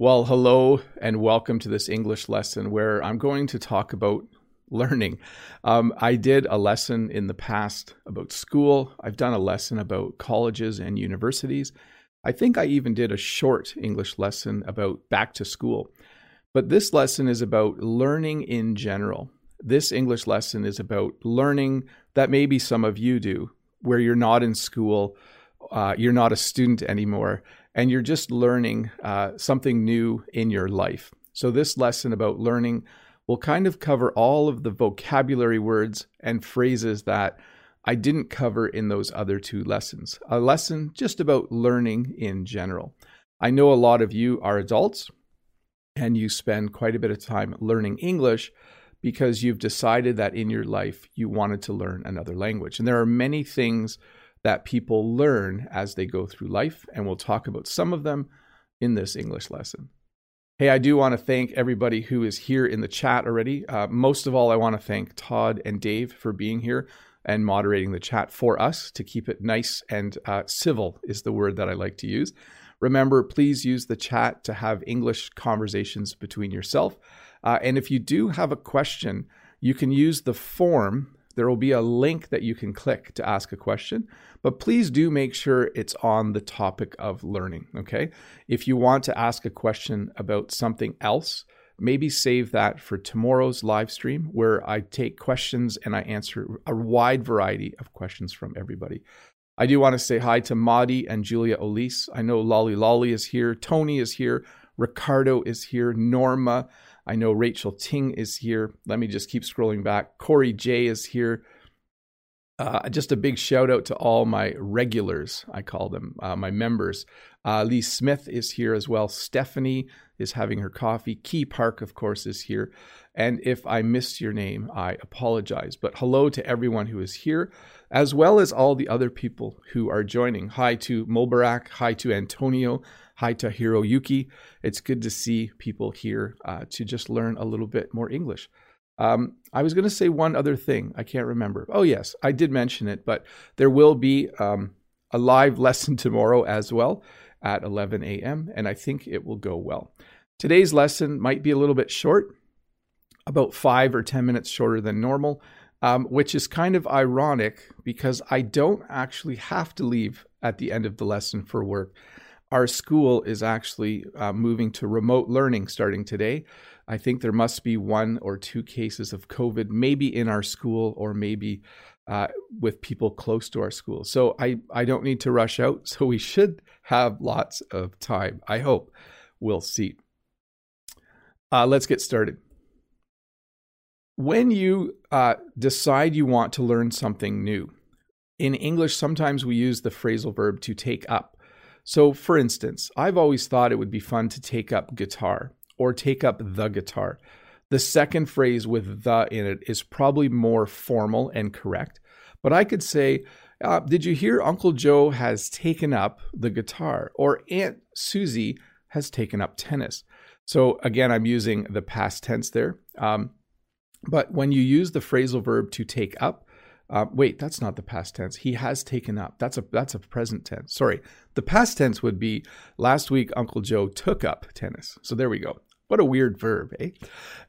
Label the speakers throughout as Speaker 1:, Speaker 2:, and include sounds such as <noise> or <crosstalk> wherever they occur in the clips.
Speaker 1: Well, hello and welcome to this English lesson where I'm going to talk about learning. Um, I did a lesson in the past about school. I've done a lesson about colleges and universities. I think I even did a short English lesson about back to school. But this lesson is about learning in general. This English lesson is about learning that maybe some of you do, where you're not in school, uh, you're not a student anymore, and you're just learning uh, something new in your life. So, this lesson about learning will kind of cover all of the vocabulary words and phrases that I didn't cover in those other two lessons. A lesson just about learning in general. I know a lot of you are adults and you spend quite a bit of time learning English because you've decided that in your life you wanted to learn another language. And there are many things that people learn as they go through life, and we'll talk about some of them in this English lesson. Hey, I do want to thank everybody who is here in the chat already. Uh, most of all, I want to thank Todd and Dave for being here and moderating the chat for us to keep it nice and uh, civil, is the word that I like to use. Remember, please use the chat to have English conversations between yourself. Uh, and if you do have a question, you can use the form there will be a link that you can click to ask a question, but please do make sure it's on the topic of learning. Okay. If you want to ask a question about something else, maybe save that for tomorrow's live stream where I take questions and I answer a wide variety of questions from everybody. I do want to say hi to Madi and Julia Olise. I know Lolly Lolly is here, Tony is here, Ricardo is here, Norma. I know Rachel Ting is here. Let me just keep scrolling back. Corey J is here. Uh, just a big shout out to all my regulars, I call them, uh, my members. Uh, Lee Smith is here as well. Stephanie is having her coffee. Key Park, of course, is here. And if I missed your name, I apologize. But hello to everyone who is here, as well as all the other people who are joining. Hi to Mulbarak. Hi to Antonio. Hi to Hiroyuki. It's good to see people here uh, to just learn a little bit more English. Um, I was going to say one other thing. I can't remember. Oh, yes, I did mention it, but there will be um, a live <laughs> lesson tomorrow as well at 11 a.m., and I think it will go well. Today's lesson might be a little bit short, about five or 10 minutes shorter than normal, um, which is kind of ironic because I don't actually have to leave at the end of the lesson for work our school is actually uh, moving to remote learning starting today. I think there must be one or two cases of COVID, maybe in our school or maybe uh, with people close to our school. So I, I don't need to rush out. <laughs> So we should have lots of time. I hope. We'll see. Uh, let's get started. When you uh, decide you want to learn something new, in English, sometimes we use the phrasal verb to take up. So, for instance, I've always thought it would be fun to take up guitar or take up the guitar. The second phrase with the in it is probably more formal and correct. But I could say, uh, Did you hear Uncle Joe has taken up the guitar? Or Aunt Susie has taken up tennis. So again, I'm using the past tense there. Um, but when you use the phrasal verb to take up, uh, wait, that's not the past tense. He has taken up. That's a that's a present tense. Sorry, the past tense would be last week. Uncle Joe took up tennis. So there we go. What a weird verb, eh?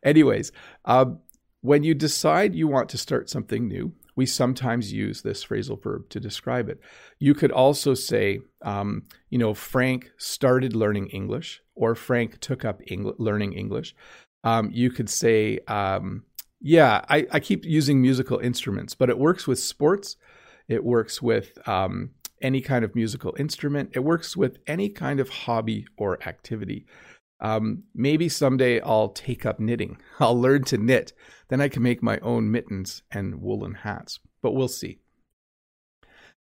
Speaker 1: Anyways, um, when you decide you want to start something new, we sometimes use this phrasal verb to describe it. You could also say, um, you know, Frank started learning English, or Frank took up learning English. Um, you could say, um, yeah, I, I keep using musical instruments, but it works with sports. It works with um, any kind of musical instrument. It works with any kind of hobby or activity. Um, maybe someday I'll take up knitting. <laughs> I'll learn to knit. Then I can make my own mittens and woolen hats. But we'll see.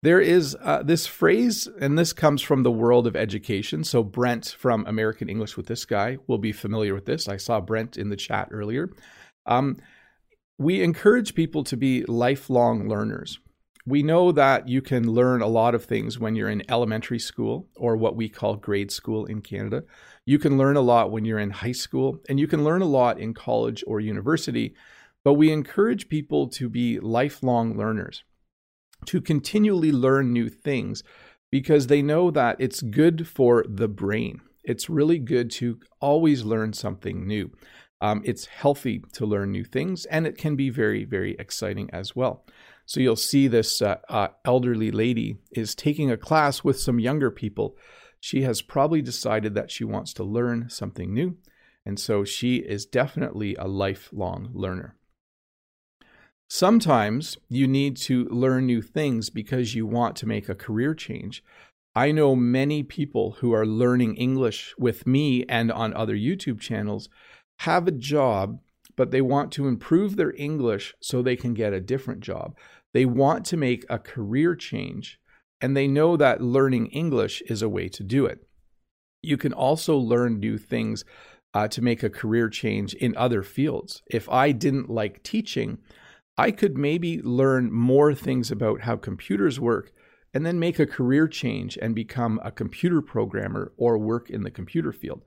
Speaker 1: There is uh, this phrase, and this comes from the world of education. So, Brent from American English with this guy will be familiar with this. I saw Brent in the chat earlier. Um, we encourage people to be lifelong learners. We know that you can learn a lot of things when you're in elementary school or what we call grade school in Canada. You can learn a lot when you're in high school, and you can learn a lot in college or university. But we encourage people to be lifelong learners, to continually learn new things, because they know that it's good for the brain. it's really good to always learn something new. Um, it's healthy to learn new things, and it can be very, very exciting as well. So you'll see this uh, uh, elderly lady is taking a class with some younger people. She has probably decided that she wants to learn something new, and so she is definitely a lifelong learner. Sometimes you need to learn new things because you want to make a career change. I know many people who are learning English with me and on other YouTube channels have a job, but they want to improve their English so they can get a different job. They want to make a career change, and they know that learning English is a way to do it. You can also learn new things uh, to make a career change in other fields. If I didn't like teaching, I could maybe learn more things about how computers work and then make a career change and become a computer programmer or work in the computer field.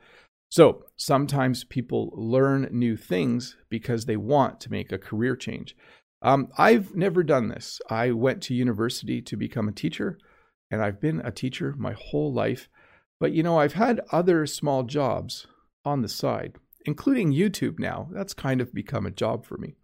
Speaker 1: So sometimes people learn new things because they want to make a career change. Um, I've never done this. I went to university to become a teacher, and I've been a teacher my whole life. But you know, I've had other small jobs on the side, including YouTube now. That's kind of become a job for me.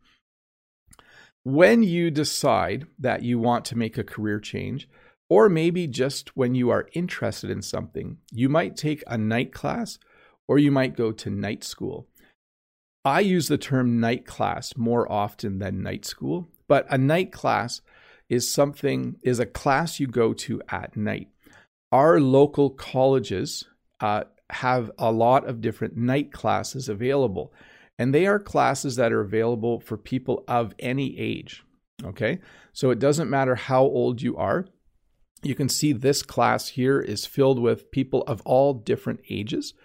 Speaker 1: When you decide that you want to make a career change, or maybe just when you are interested in something, you might take a night class or you might go to night school. I use the term night class more often than night school, but a night class is something is a class you go to at night. Our local colleges uh, have a lot of different night classes available, and they are classes that are available for people of any age. Okay, so it doesn't matter how old you are. You can see this class here is filled with people of all different ages.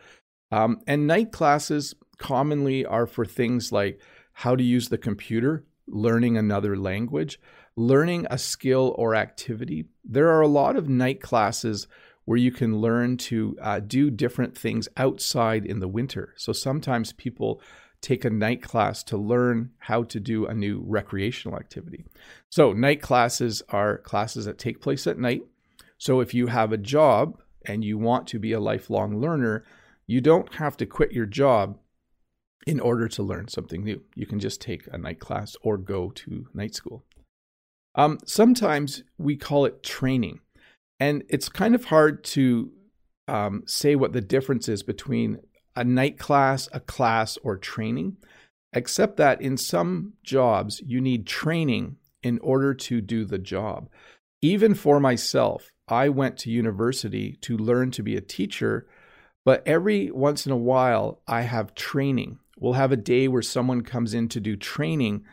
Speaker 1: Um, and night classes commonly are for things like how to use the computer, learning another language, learning a skill or activity. There are a lot of night classes where you can learn to uh, do different things outside in the winter. So sometimes people take a night class to learn how to do a new recreational activity. So, night classes are classes that take place at night. So, if you have a job and you want to be a lifelong learner, you don't have to quit your job in order to learn something new. You can just take a night class or go to night school. Um, sometimes we call it training, and it's kind of hard to um, say what the difference is between a night class, a class, or training, except that in some jobs you need training in order to do the job. Even for myself, I went to university to learn to be a teacher but every once in a while, I have training. We'll have a day where someone comes in to do training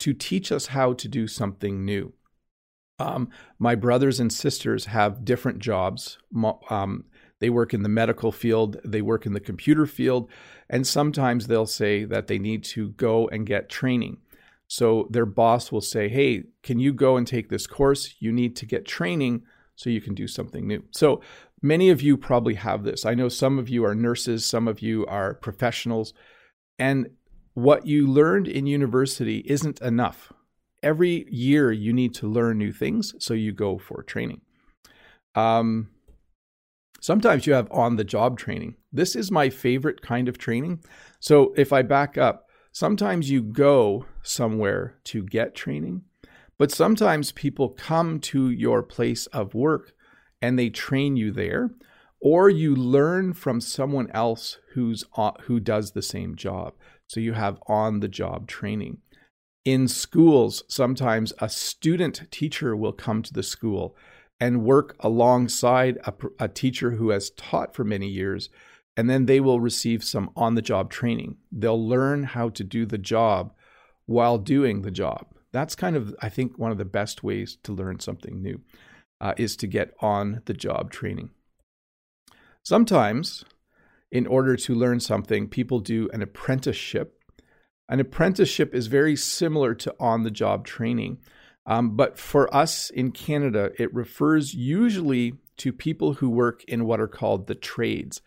Speaker 1: to teach us how to do something new. Um, my brothers and sisters have different jobs. Um, they work in the medical field, they work in the computer field, and sometimes they'll say that they need to go and get training. So their boss will say, Hey, can you go and take this course? You need to get training so you can do something new. So Many of you probably have this. I know some of you are nurses, some of you are professionals, and what you learned in university isn't enough. Every year you need to learn new things, so you go for training. Um, sometimes you have on the job training. This is my favorite kind of training. So if I back up, sometimes you go somewhere to get training, but sometimes people come to your place of work and they train you there, or you learn from someone else who's uh, who does the same job. So you have on the job training. In schools, sometimes a student teacher will come to the school and work alongside a, a teacher who has taught for many years, and then they will receive some on the job training. They'll learn how to do the job while doing the job. That's kind of, I think, one of the best ways to learn something new uh, is to get on the job training. Sometimes, in order to learn something, people do an apprenticeship. An apprenticeship is very similar to on the job training. Um, but for us in Canada, it refers usually to people who work in what are called the trades.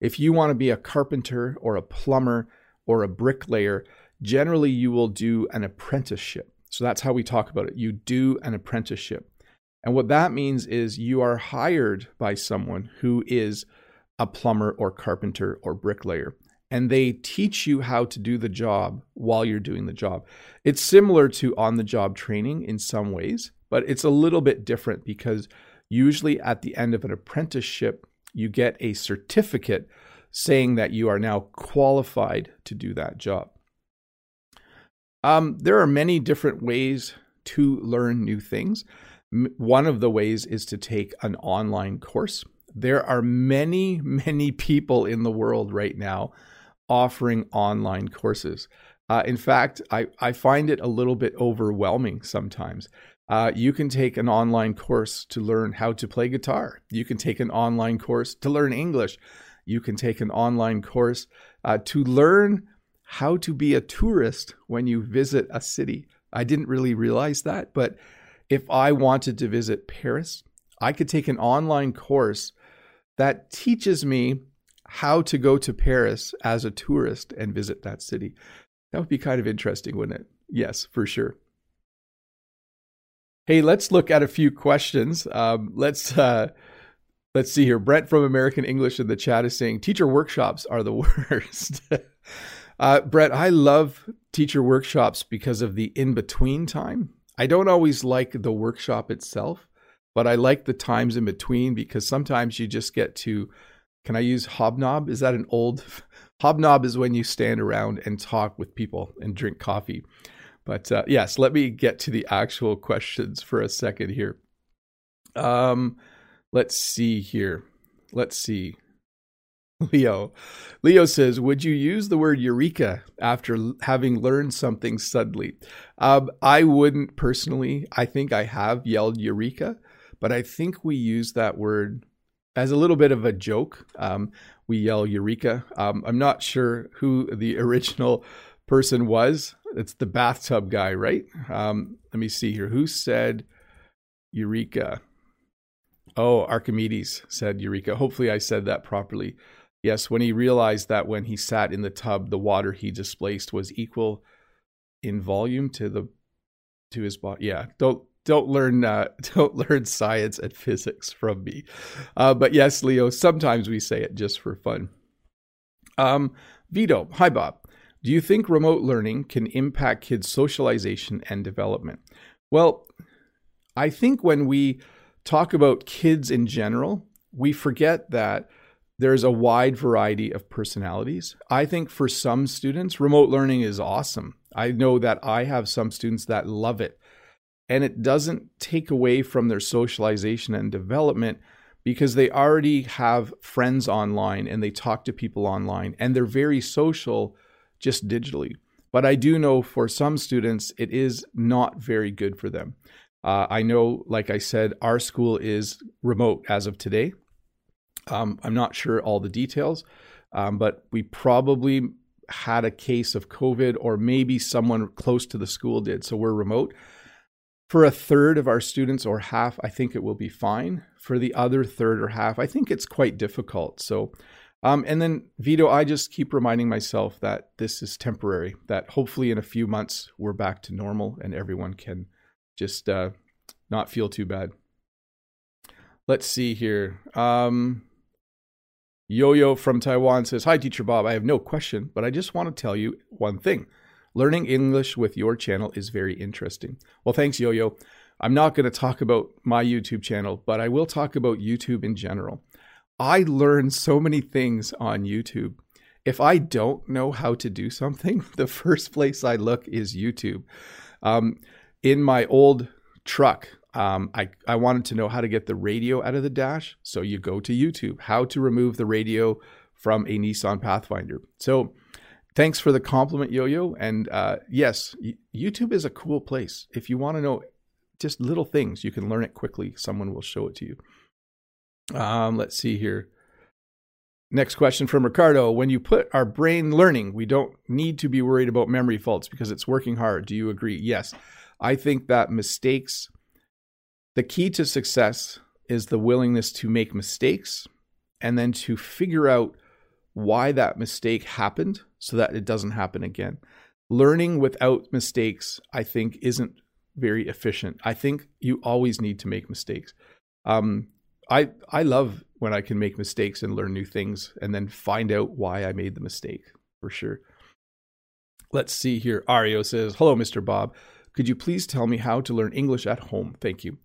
Speaker 1: If you want to be a carpenter or a plumber or a bricklayer, generally you will do an apprenticeship. So that's how we talk about it. You do an apprenticeship. And what that means is you are hired by someone who is a plumber or carpenter or bricklayer. And they teach you how to do the job while you're doing the job. It's similar to on the job training in some ways, but it's a little bit different because usually at the end of an apprenticeship, you get a certificate saying that you are now qualified to do that job. Um, there are many different ways to learn new things. One of the ways is to take an online course. There are many, <laughs> many people in the world right now offering online courses. Uh, in fact, I, I find it a little bit overwhelming sometimes. Uh, you can take an online course to learn how to play guitar. You can take an online course to learn English. You can take an online course uh, to learn how to be a tourist when you visit a city. I didn't really realize that, but if I wanted to visit Paris, I could take an online course that teaches me how to go to Paris as a tourist and visit that city. That would be kind of interesting, wouldn't it? Yes, for sure. Hey, let's look at a few questions. Um, let's uh, let's see here. Brent from American English in the chat is saying teacher workshops are the <laughs> worst. uh, Brent, I love teacher workshops because of the in between time. I don't always like the workshop itself, but I like the times in between because sometimes you just get to. Can I use hobnob? Is that an old <laughs> hobnob? Is when you stand around and talk with people and drink coffee. But uh, yes, let me get to the actual questions for a second here. Um, let's see here. Let's see. Leo. Leo says, Would you use the word eureka after having learned something suddenly? Um, I wouldn't personally. I think I have yelled eureka, but I think we use that word as a little bit of a joke. Um, we yell eureka. Um, I'm not sure who the <laughs> original person was. It's the bathtub guy, right? Um, let me see here. Who said Eureka? Oh, Archimedes said Eureka. Hopefully, I said that properly. Yes, when he realized that when he sat in the tub, the water he displaced was equal in volume to the to his body. Yeah, don't don't learn uh, <laughs> don't learn science and physics from me. Uh, but yes, Leo, sometimes we say it just for fun. Um, Vito, hi Bob. Do you think remote learning can impact kids' socialization and development? Well, I think when we talk about kids in general, we forget that there's a wide variety of personalities. I think for some students, remote learning is awesome. I know that I have some students that love it. And it doesn't take away from their socialization and development because they already have friends online and they talk to people online and they're very social just digitally. But I do know for some students, it is not very good for them. Uh, I know, like I said, our school is remote as of today. Um, I'm not sure all the details, um, but we probably had a case of COVID, or maybe someone close to the school did. So we're remote. For a third of our students or half, I think it will be fine. For the other third or half, I think it's quite difficult. So um, and then, Vito, I just keep reminding myself that this is temporary, that hopefully in a few months we're back to normal and everyone can just uh, not feel too bad. Let's see here. Um, Yo Yo from Taiwan says, Hi, Teacher Bob. I have no question, but I just want to tell you one thing. Learning English with your channel is very interesting. Well, thanks, Yo Yo. I'm not going to talk about my YouTube channel, but I will talk about YouTube in general. I learn so many things on YouTube. If I don't know how to do something, <laughs> the first place I look is YouTube. Um, in my old truck, um, I, I wanted to know how to get the radio out of the dash. So you go to YouTube, how to remove the radio from a Nissan Pathfinder. So thanks for the compliment, Yo Yo. And uh, yes, YouTube is a cool place. If you want to know just little things, you can learn it quickly. Someone will show it to you. Um, let's see here. Next question from Ricardo. When you put our brain learning, we don't need to be worried about memory faults because it's working hard. Do you agree? Yes. I think that mistakes, the key to success is the willingness to make mistakes and then to figure out why that mistake happened so that it doesn't happen again. Learning without mistakes, I think, isn't very efficient. I think you always need to make mistakes. Um, I I love when I can make mistakes and learn new things and then find out why I made the mistake for sure. Let's see here. Ario says, Hello, Mr. Bob. Could you please tell me how to learn English at home? Thank you.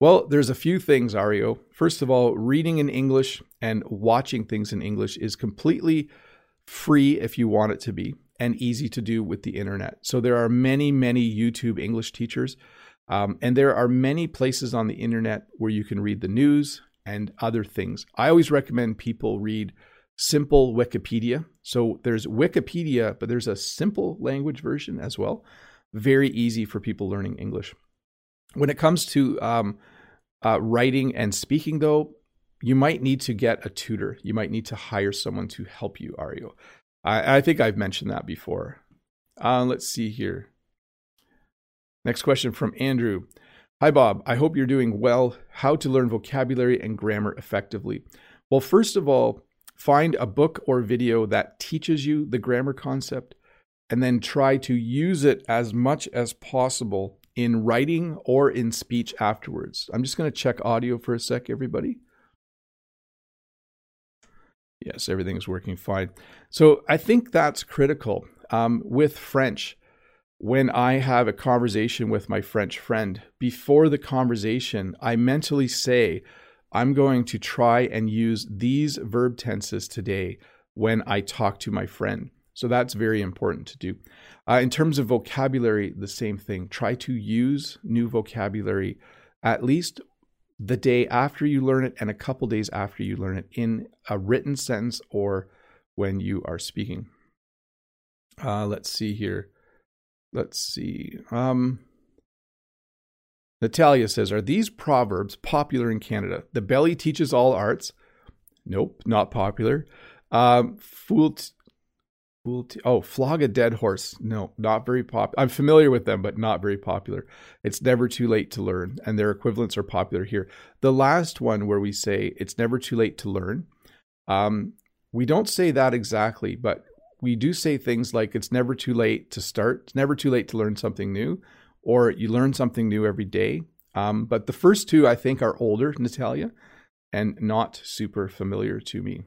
Speaker 1: Well, there's a few things, Ario. First of all, reading in English and watching things in English is completely free if you want it to be and easy to do with the internet. So there are many, many YouTube English teachers. Um, and there are many places on the internet where you can read the news and other things. I always recommend people read simple Wikipedia. So there's Wikipedia, but there's a simple language version as well. Very easy for people learning English. When it comes to um, uh, writing and speaking, though, you might need to get a tutor. You might need to hire someone to help you, Ario. I, I think I've mentioned that before. Uh, let's see here. Next question from Andrew. Hi, Bob. I hope you're doing well. How to learn vocabulary and grammar effectively? Well, first of all, find a book or video that teaches you the grammar concept and then try to use it as much as possible in writing or in speech afterwards. I'm just going to check audio for a sec, everybody. Yes, everything's working fine. So I think that's critical. Um, with French, when I have a conversation with my French friend, before the conversation, I mentally say, I'm going to try and use these verb tenses today when I talk to my friend. So that's very important to do. Uh, in terms of vocabulary, the same thing. Try to use new vocabulary at least the day after you learn it and a couple days after you learn it in a written sentence or when you are speaking. Uh, let's see here. Let's see. Um, Natalia says, Are these proverbs popular in Canada? The belly teaches all arts. Nope, not popular. Um, fool, t- oh, flog a dead horse. No, not very popular. I'm familiar with them, but not very popular. It's never too late to learn, and their equivalents are popular here. The last one where we say it's never too late to learn, um, we don't say that exactly, but we do say things like it's never too late to start, it's never too late to learn something new, or you learn something new every day. Um, but the first two, I think, are older, Natalia, and not super familiar to me.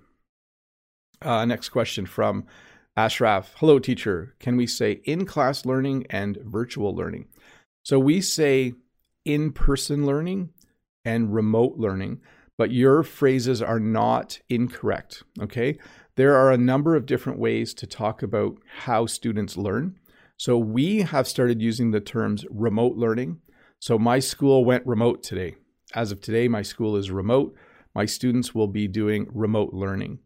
Speaker 1: Uh, next question from Ashraf. Hello, teacher. Can we say in class learning and virtual learning? So we say in person learning and remote learning, but your phrases are not incorrect. Okay. There are a number of different ways to talk about how students learn. So we have started using the terms remote learning. So my school went remote today. As of today, my school is remote. My students will be doing remote learning.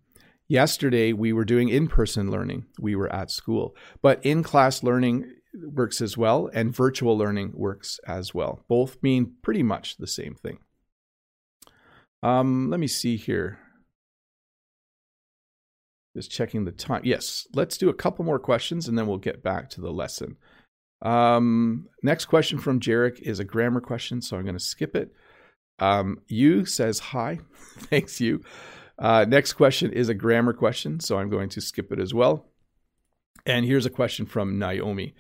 Speaker 1: Yesterday, we were doing in person learning. We were at school. But in class learning works as well, and virtual learning works as well. Both mean pretty much the same thing. Um, let me see here. Just checking the time. Yes, let's do a couple more questions and then we'll get back to the lesson. Um, next question from Jarek is a grammar question, so I'm going to skip it. Um, you says hi. <laughs> Thanks, you. Uh, next question is a grammar question, so I'm going to skip it as well. And here's a question from Naomi.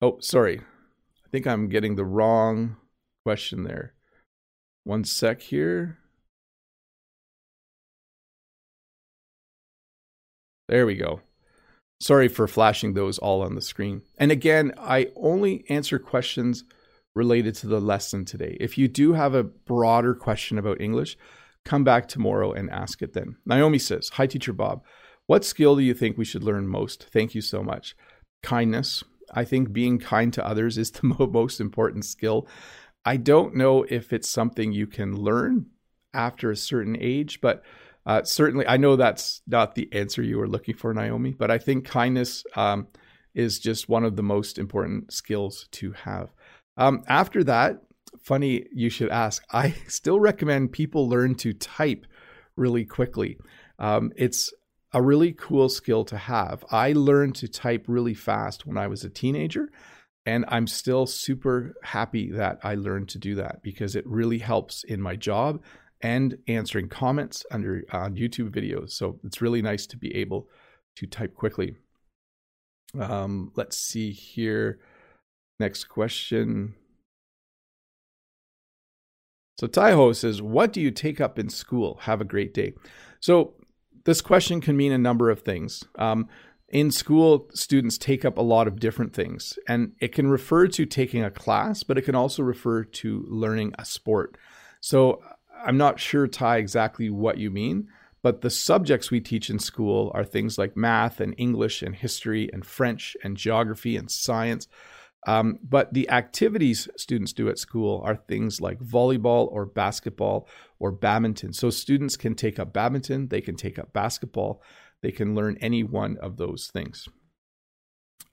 Speaker 1: Oh, sorry. I think I'm getting the wrong question there. One sec here. There we go. Sorry for flashing those all on the screen. And again, I only answer questions related to the lesson today. If you do have a broader question about English, come back tomorrow and ask it then. Naomi says, Hi, Teacher Bob. What skill do you think we should learn most? Thank you so much. Kindness. I think being kind to others is the <laughs> most important skill. I don't know if it's something you can learn after a certain age, but uh, certainly, I know that's not the answer you were looking for, Naomi, but I think kindness um, is just one of the most important skills to have. Um, after that, funny you should ask, I <laughs> still recommend people learn to type really quickly. Um, it's a really cool skill to have. I learned to type really fast when I was a teenager. And I'm still super happy that I learned to do that because it really helps in my job and answering comments under on YouTube videos. So it's really nice to be able to type quickly. Um, let's see here. Next question. So Taiho says, What do you take up in school? Have a great day. So this question can mean a number of things. Um, in school, students take up a lot of different things, and it can refer to taking a class, but it can also refer to learning a sport. So I'm not sure, Ty, exactly what you mean, but the subjects we teach in school are things like math and English and history and French and geography and science. Um, but the activities students do at school are things like volleyball or basketball or badminton. So students can take up badminton, they can take up basketball, they can learn any one of those things.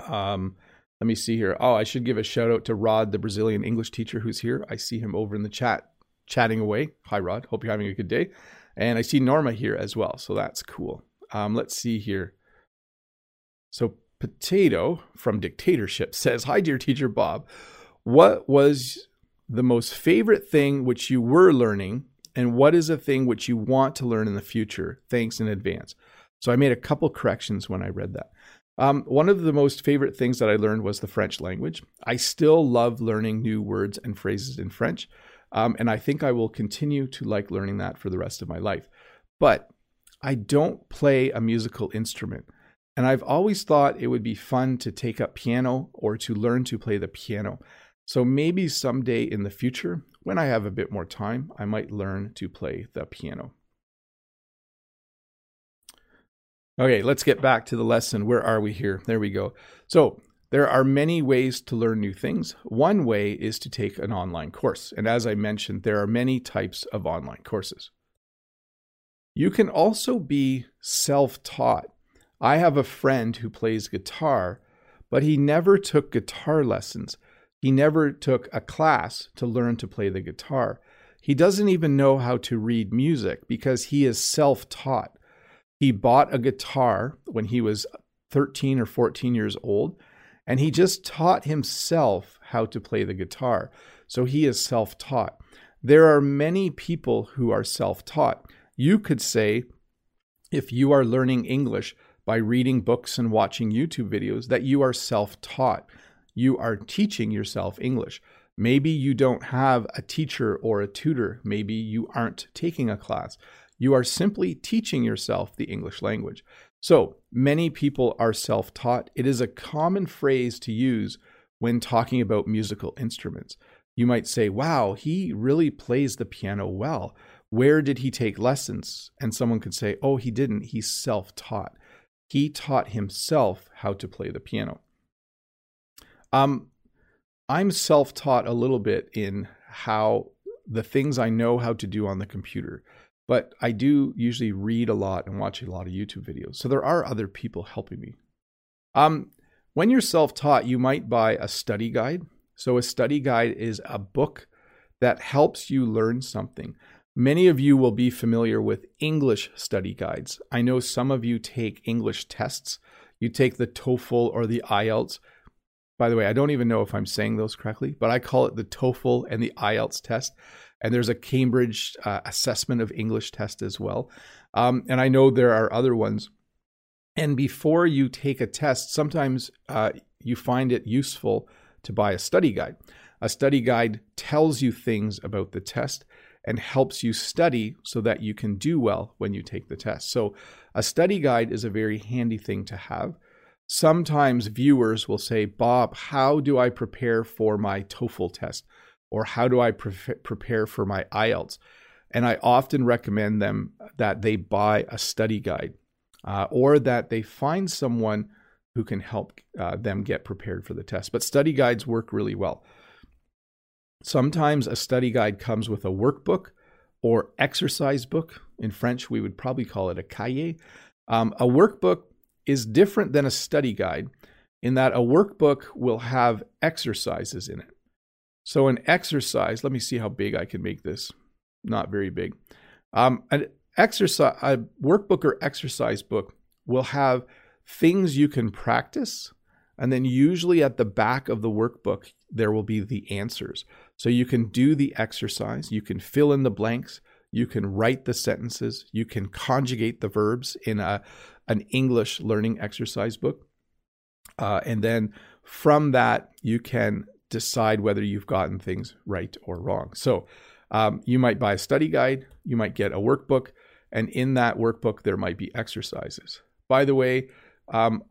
Speaker 1: Um, let me see here. Oh, I should give a shout out to Rod, the Brazilian English teacher who's here. I see him over in the chat chatting away. Hi, Rod. Hope you're having a good day. And I see Norma here as well. So that's cool. Um, let's see here. So, Potato from Dictatorship says Hi, dear teacher Bob. What was the most favorite thing which you were learning? And what is a thing which you want to learn in the future? Thanks in advance. So I made a couple corrections when I read that. Um, one of the most favorite things that I learned was the French language. I still love learning new words and phrases in French, um, and I think I will continue to like learning that for the rest of my life. But I don't play a musical instrument, and I've always thought it would be fun to take up piano or to learn to play the piano. So maybe someday in the future, when I have a bit more time, I might learn to play the piano. Okay, let's get back to the lesson. Where are we here? There we go. So, there are many ways to learn new things. One way is to take an online course. And as I mentioned, there are many types of online courses. You can also be self taught. I have a friend who plays guitar, but he never took guitar lessons. He never took a class to learn to play the guitar. He doesn't even know how to read music because he is self taught. He bought a guitar when he was 13 or 14 years old, and he just taught himself how to play the guitar. So he is self taught. There are many people who are self taught. You could say, if you are learning English by reading books and watching YouTube videos, that you are self taught. You are teaching yourself English. Maybe you don't have a teacher or a tutor. Maybe you aren't taking a class. You are simply teaching yourself the English language. So many people are self taught. It is a common phrase to use when talking about musical instruments. You might say, wow, he really plays the piano well. Where did he take lessons? And someone could say, oh, he didn't. He's self taught. He taught himself how to play the piano. Um, I'm self taught a little bit in how the things I know how to do on the computer. But I do usually read a lot and watch a lot of YouTube videos. So there are other people helping me. Um, when you're self taught, you might buy a study guide. So a study guide is a book that helps you learn something. Many of you will be familiar with English study guides. I know some of you take English tests. You take the TOEFL or the IELTS. By the way, I don't even know if I'm saying those correctly, but I call it the TOEFL and the IELTS test and there's a Cambridge uh, assessment of English test as well. Um, and I know there are other ones. And before you take a test, sometimes uh, you find it useful to buy a study guide. A study guide tells you things about the test and helps you study so that you can do well when you take the test. So, a study guide is a very handy thing to have. Sometimes viewers will say, Bob, how do I prepare for my TOEFL test? or how do I pre- prepare for my IELTS? And I often recommend them that they buy a study guide uh, or that they find someone who can help uh, them get prepared for the test. But study guides work really well. Sometimes a study guide comes with a workbook or exercise book. In French, we would probably call it a cahier. Um, a workbook is different than a study guide in that a workbook will have exercises in it. So an exercise, let me see how big I can make this. Not very big. Um, an exercise, a workbook or exercise book will have things you can practice. And then usually at the back of the workbook, there will be the answers. So you can do the exercise, you can fill in the blanks, you can write the sentences, you can conjugate the verbs in a, an English learning exercise book. Uh, and then from that, you can decide whether you've gotten things right or wrong. So, Um, you might buy a study guide, you might get a workbook, and in that workbook, there might be exercises. By the way, um,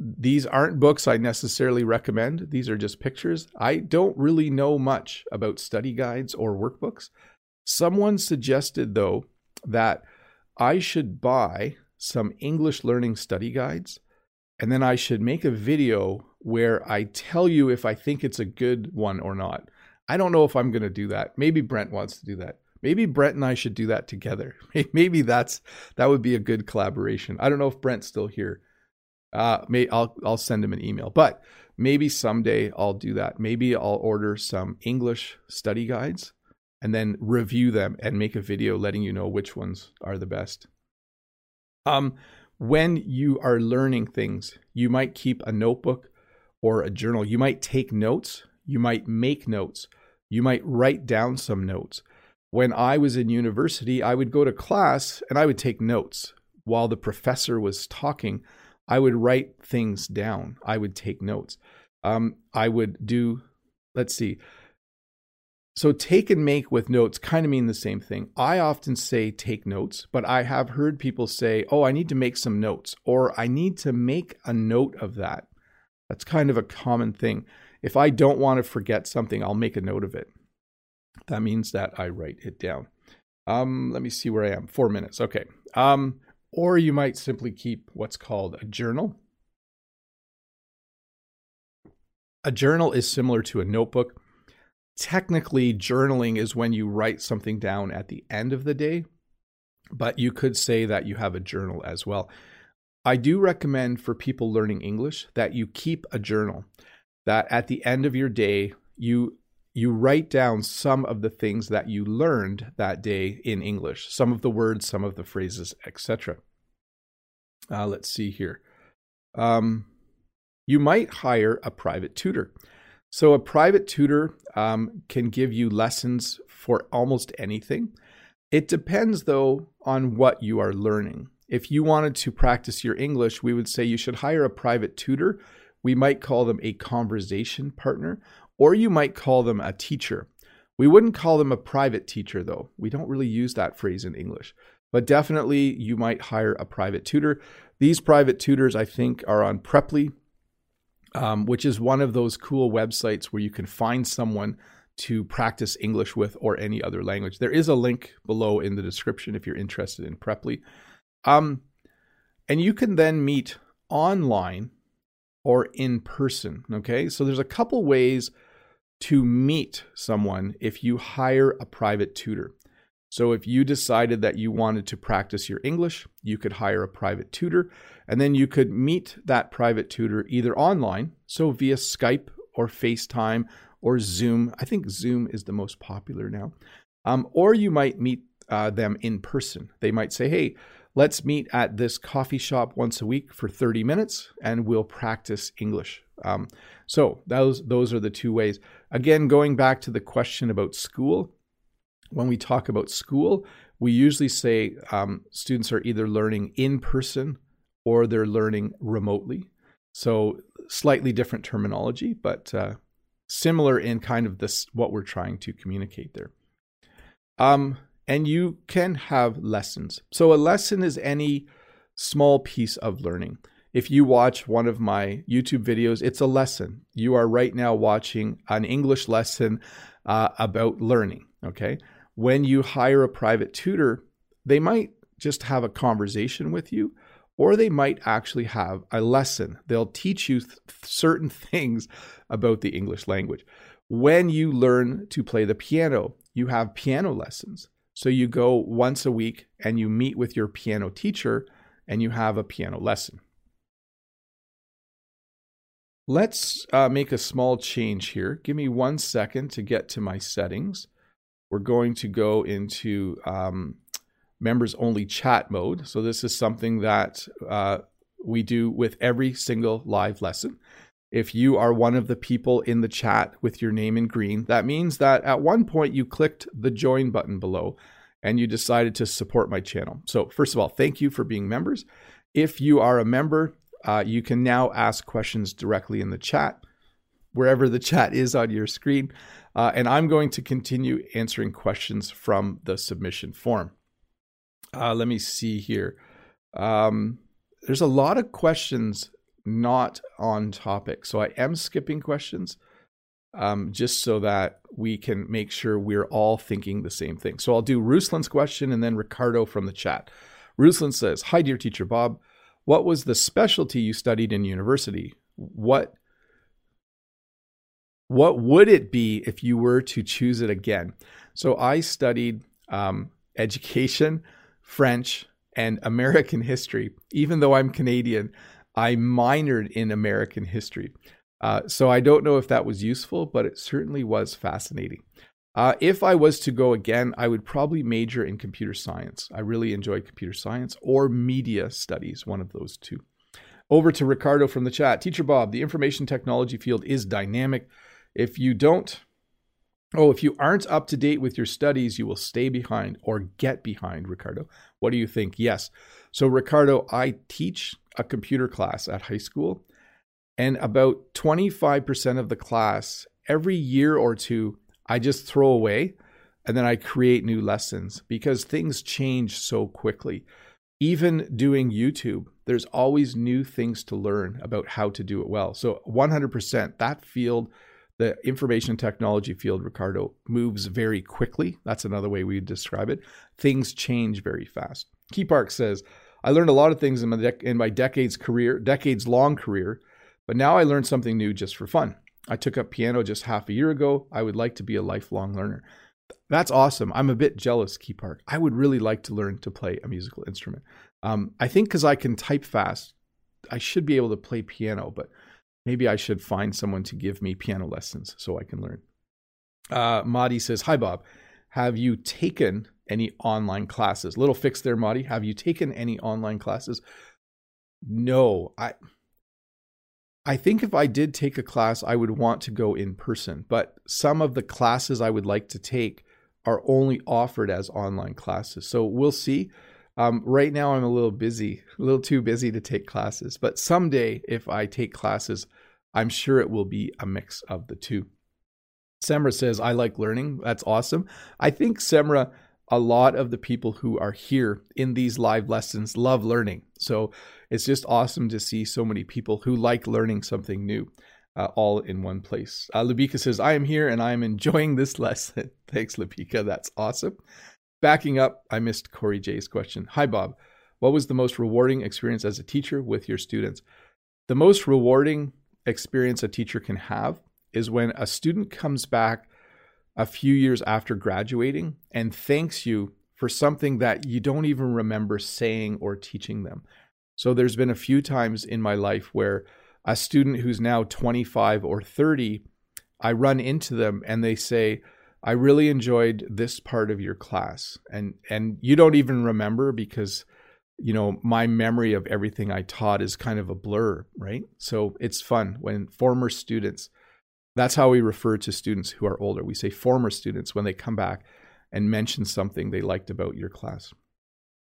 Speaker 1: these aren't books I necessarily recommend. These are just pictures. I don't really know much about study guides or workbooks. Someone suggested, though, that I should buy some English learning study guides and then I should make a video where I tell you if I think it's a good one or not. I don't know if I'm going to do that. Maybe Brent wants to do that. Maybe Brent and I should do that together. <laughs> Maybe that's that would be a good collaboration. I don't know if Brent's still here. Uh, may I'll I'll send him an email, but maybe someday I'll do that. Maybe I'll order some English study guides and then review them and make a video letting you know which ones are the best. Um, when you are learning things, you might keep a notebook or a journal. You might take notes. You might make notes. You might write down some notes. When I was in university, I would go to class and I would take notes. While the professor was talking, I would write things down. I would take notes. Um, I would do, let's see, so take and make with notes kind of mean the same thing. I often say take notes, but I have heard people say, oh, I need to make some notes, or I need to make a note of that. That's kind of a common thing. If I don't want to forget something, I'll make a note of it. That means that I write it down. Um, let me see where I am. Four minutes. Okay. Um, or you might simply keep what's called a journal. A journal is similar to a notebook technically journaling is when you write something down at the end of the day, but you could say that you have a journal as well. I do recommend for people learning English that you keep a journal. That at the end of your day, you you write down some of the things that you learned that day in English, some of the words, some of the phrases, etc. Uh, let's see here. Um, you might hire a private tutor. So, a private tutor um, can give you lessons for almost anything. It depends, though, on what you are learning. If you wanted to practice your English, we would say you should hire a private tutor. We might call them a conversation partner, or you might call them a teacher. We wouldn't call them a private teacher, though. We don't really use that phrase in English. But definitely, you might hire a private tutor. These private tutors, I think, are on Preply um, which is one of those cool websites where you can find someone to practice English with or any other language. There is a link below in the description if you're interested in Preply. Um, and you can then meet online or in person. Okay, so there's a couple ways to meet someone if you hire a private tutor. So if you decided that you wanted to practice your English, you could hire a private tutor and then you could meet that private tutor either online, so via Skype or FaceTime or Zoom. I think Zoom is the most popular now. Um, or you might meet uh, them in person. They might say, hey, let's meet at this coffee shop once a week for 30 minutes and we'll practice English. Um, so those those are the two ways. Again, going back to the question about school, when we talk about school, we usually say um, students are either learning in person or they're learning remotely. So slightly different terminology, but uh, similar in kind of this what we're trying to communicate there. Um, and you can have lessons. So a lesson is any small piece of learning. If you watch one of my YouTube videos, it's a lesson. You are right now watching an English lesson uh, about learning. Okay when you hire a private tutor, they might just have a conversation with you, or they might actually have a lesson. They'll teach you th- certain <laughs> things about the English language. When you learn to play the piano, you have piano lessons. So you go once a week and you meet with your piano teacher and you have a piano lesson. Let's uh, make a small change here. Give me one second to get to my settings we're going to go into um, members only chat mode. So, this is something that uh, we do with every single live lesson. If you are one of the people in the chat with your name in green, that means that at one point you clicked the join button below and you decided to support my channel. So, first of all, thank you for being members. If you are a member, uh, you can now ask questions directly in the chat. wherever the chat is on your screen. Uh, and I'm going to continue answering questions from the submission form. Uh, let me see here. Um, there's a lot of questions not on topic. So I am skipping questions um, just so that we can make sure we're all thinking the same thing. So I'll do Ruslan's question and then Ricardo from the chat. Ruslan says, Hi, dear teacher Bob. What was the specialty you studied in university? What what would it be if you were to choose it again? So I studied um, education, French, and American history. Even though I'm Canadian, I minored in American history. Uh, so I don't know if that was useful, but it certainly was fascinating. Uh, if I was to go again, I would probably major in computer science. I really enjoy computer science or media studies, one of those two. Over to Ricardo from the chat. Teacher Bob, the information technology field is dynamic. If you don't, oh, if you aren't up to date with your studies, you will stay behind or get behind, Ricardo. What do you think? Yes. So, Ricardo, I teach a computer class at high school, and about 25% of the class every year or two, I just throw away and then I create new lessons because things change so quickly. Even doing YouTube, there's always new things to learn about how to do it well. So, 100%, that field, the information technology field, Ricardo, moves very quickly. That's another way we describe it. Things change very fast. Key Park says, I learned a lot of things in my, dec- in my decades career, decades long career, but now I learned something new just for fun. I took up piano just half a year ago. I would like to be a lifelong learner. That's awesome. I'm a bit jealous, Key Park. I would really like to learn to play a musical instrument. Um, I think because I can type fast, I should be able to play piano, but maybe I should find someone to give me piano lessons so I can learn. Uh, Madi says, Hi, Bob. Have you taken any online classes. Little fix there, Madi. Have you taken any online classes? No, I. I think if I did take a class, I would want to go in person. But some of the classes I would like to take are only offered as online classes. So we'll see. Um, right now, I'm a little busy, a little too busy to take classes. But someday, if I take classes, I'm sure it will be a mix of the two. Semra says, I like learning. That's awesome. I think Semra a lot of the people who are here in these live lessons love learning. So it's just awesome to see so many people who like learning something new. Uh, all in one place. Uh, Labika says, I am here and I am enjoying this <laughs> lesson. Thanks, Labika. That's awesome. Backing up, I missed Corey J's question. Hi, Bob. What was the most rewarding experience as a teacher with your students? The most rewarding experience a teacher can have is when a student comes back a few years after graduating and thanks you for something that you don't even remember saying or teaching them. So there's been a few times in my life where a student who's now 25 or 30, I run into them and they say, I really enjoyed this part of your class. And and you don't even remember because you know, my memory of everything I taught is kind of a blur, right? So it's fun when former students that's how we refer to students who are older. We say former students when they come back and mention something they liked about your class.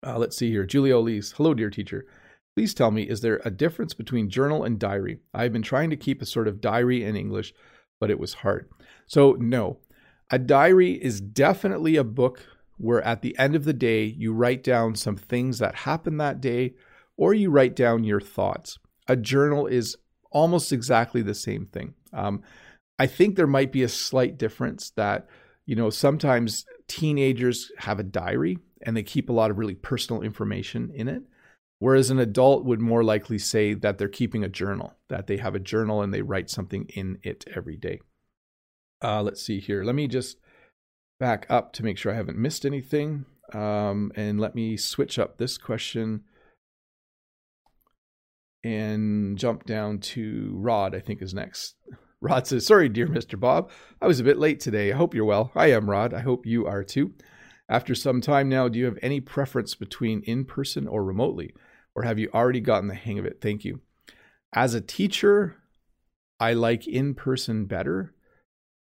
Speaker 1: Uh, let's see here. Julia Elise. Hello, dear teacher. Please tell me, is there a difference between journal and diary? I've been trying to keep a sort of diary in English, but it was hard. So, no. A diary is definitely a book where at the end of the day, you write down some things that happened that day or you write down your thoughts. A journal is almost exactly the same thing. Um, I think there might be a slight difference that, you know, sometimes teenagers have a diary and they keep a lot of really personal information in it. Whereas an adult would more likely say that they're keeping a journal, that they have a journal and they write something in it every day. Uh, let's see here. Let me just back up to make sure I haven't missed anything. Um, and let me switch up this question and jump down to Rod, I think is next. Rod says, Sorry, dear Mr. Bob. I was a bit late today. I hope you're well. I am, Rod. I hope you are too. After some time now, do you have any preference between in person or remotely? Or have you already gotten the hang of it? Thank you. As a teacher, I like in person better,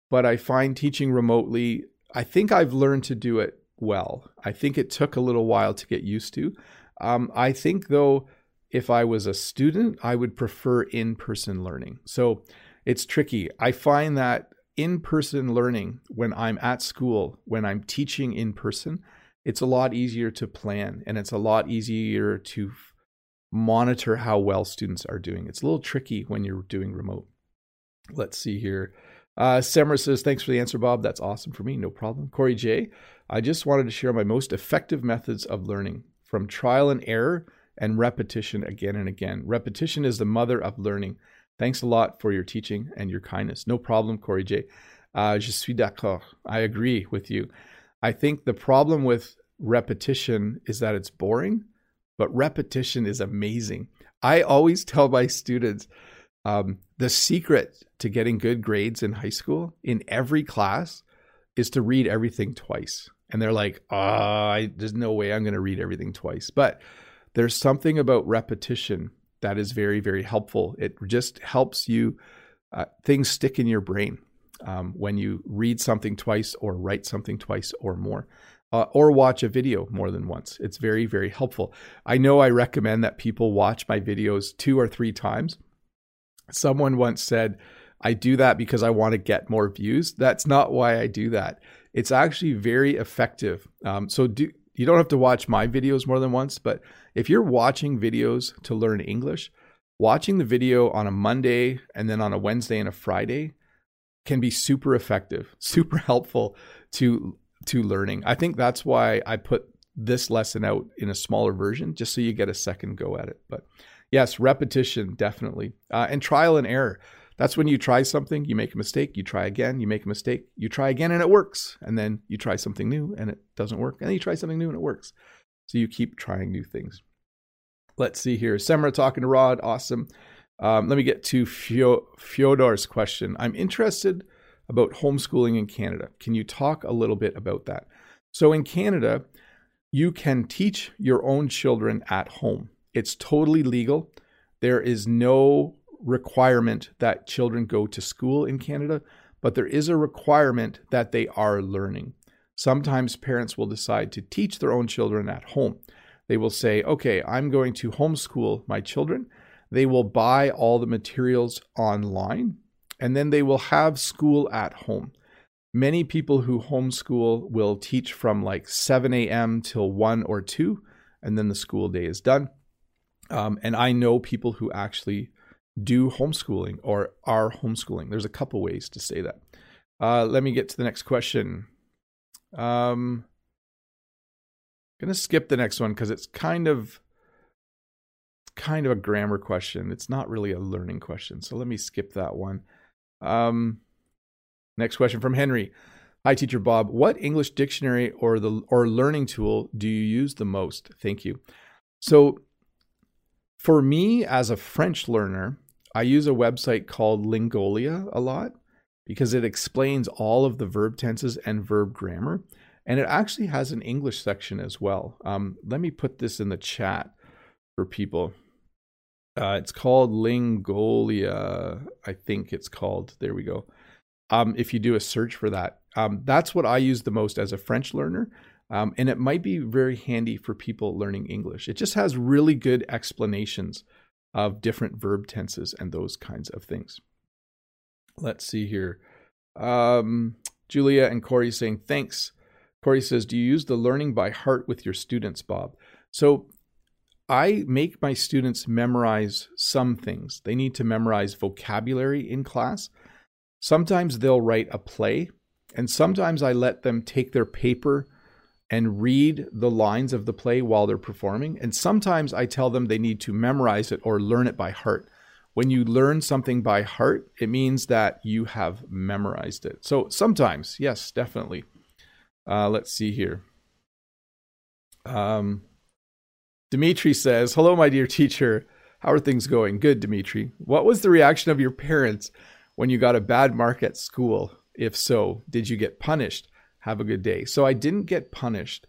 Speaker 1: but I find teaching remotely, I think I've learned to do it well. I think it took a little while to get used to. Um, I think, though, if I was a student, I would prefer in person learning. So, it's tricky. I find that in person learning, when I'm at school, when I'm teaching in person, it's a lot easier to plan and it's a lot easier to monitor how well students are doing. It's a little tricky when you're doing remote. Let's see here. Uh, Semra says, Thanks for the answer, Bob. That's awesome for me. No problem. Corey J. I just wanted to share my most effective methods of learning from trial and error and repetition again and again. Repetition is the mother of learning. Thanks a lot for your teaching and your kindness. No problem, Corey J. Uh, je suis d'accord. I agree with you. I think the problem with repetition is that it's boring, but repetition is amazing. I always tell my students um, the secret to getting good grades in high school in every class is to read everything twice. And they're like, ah, there's no way I'm going to read everything twice. But there's something about repetition that is very, very helpful. It just helps you, uh, things stick in your brain um, when you read something twice or write something twice or more. Uh, or watch a video more than once. It's very, very helpful. I know I recommend that people watch my videos two or three times. Someone once said, I do that because I want to get more views. That's not why I do that. It's actually very effective. Um, so do you don't have to watch my videos more than once, but if you're watching videos to learn English, watching the video on a Monday and then on a Wednesday and a Friday can be super effective, <laughs> super helpful to to learning. I think that's why I put this lesson out in a smaller version, just so you get a second go at it. But yes, repetition definitely, uh, and trial and error. That's when you try something, you make a mistake, you try again, you make a mistake, you try again, and it works. And then you try something new and it doesn't work. And then you try something new and it works. So you keep trying new things. Let's see here. Semra talking to Rod. Awesome. Um, let me get to Fyodor's question. I'm interested about homeschooling in Canada. Can you talk a little bit about that? So, in Canada, you can teach your own children at home. It's totally legal. There is no requirement that children go to school in Canada, but there is a requirement that they are learning. Sometimes parents will decide to teach their own children at home. They will say, okay, I'm going to homeschool my children. They will buy all the materials online and then they will have school at home. Many people who homeschool will teach from like 7 a.m. till 1 or 2, and then the school day is done. Um, and I know people who actually do homeschooling or are homeschooling. There's a couple ways to say that. Uh, let me get to the next question. Um, gonna skip the next one because it's kind of kind of a grammar question. It's not really a learning question, so let me skip that one. Um, next question from Henry. Hi, teacher Bob. What English dictionary or the or learning tool do you use the most? Thank you. So, for me as a French learner, I use a website called Lingolia a lot because it explains all of the verb tenses and verb grammar. And it actually has an English section as well. Um, let me put this in the chat for people. Uh, it's called Lingolia, I think it's called. There we go. Um, if you do a search for that, um, that's what I use the most as a French learner. Um, and it might be very handy for people learning English. It just has really good explanations of different verb tenses and those kinds of things. Let's see here. Um, Julia and Corey saying, thanks. Corey says, Do you use the learning by heart with your students, Bob? So I make my students memorize some things. They need to memorize vocabulary in class. Sometimes they'll write a play, and sometimes I let them take their paper and read the lines of the play while they're performing. And sometimes I tell them they need to memorize it or learn it by heart. When you learn something by heart, it means that you have memorized it. So sometimes, yes, definitely. Uh, let's see here. Um, Dimitri says, Hello, my dear teacher. How are things going? Good, Dimitri. What was the reaction of your parents when you got a bad mark at school? If so, did you get punished? Have a good day. So I didn't get punished,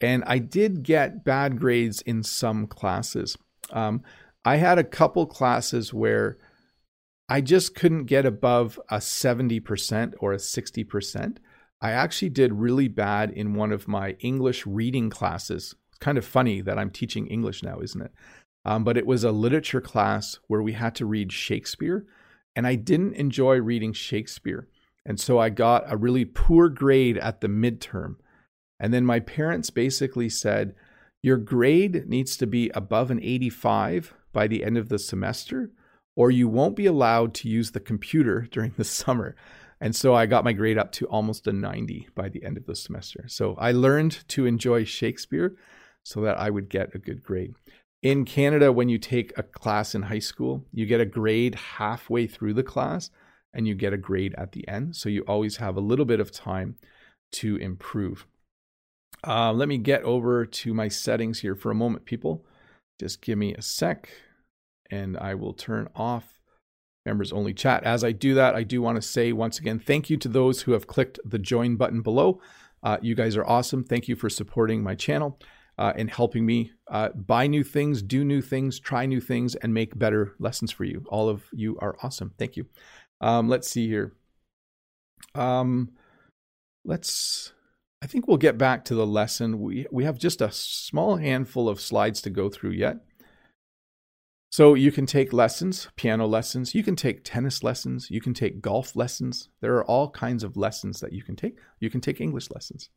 Speaker 1: and I did get bad grades in some classes. Um, I had a couple classes where I just couldn't get above a 70% or a 60%. I actually did really bad in one of my English reading classes. It's kind of funny that I'm teaching English now, isn't it? Um, but it was a literature class where we had to read Shakespeare and I didn't enjoy reading Shakespeare. And so I got a really poor grade at the midterm. And then my parents basically said, Your grade needs to be above an 85 by the end of the semester, or you won't be allowed to use the computer <laughs> during the summer. And so I got my grade up to almost a 90 by the end of the semester. So I learned to enjoy Shakespeare so that I would get a good grade. In Canada, when you take a class in high school, you get a grade halfway through the class and you get a grade at the end. So you always have a little bit of time to improve. Uh, let me get over to my settings here for a moment, people. Just give me a sec and I will turn off members only chat. As I do that, I do want to say once again, thank you to those who have clicked the join button below. Uh, you guys are awesome. Thank you for supporting my channel uh, and helping me uh, buy new things, do new things, try new things, and make better lessons for you. All of you are awesome. Thank you. Um, let's see here. Um, let's. I think we'll get back to the lesson. We we have just a small handful of slides to go through yet. So you can take lessons, piano lessons, you can take tennis lessons, you can take golf lessons. There are all kinds of lessons that you can take. You can take English lessons.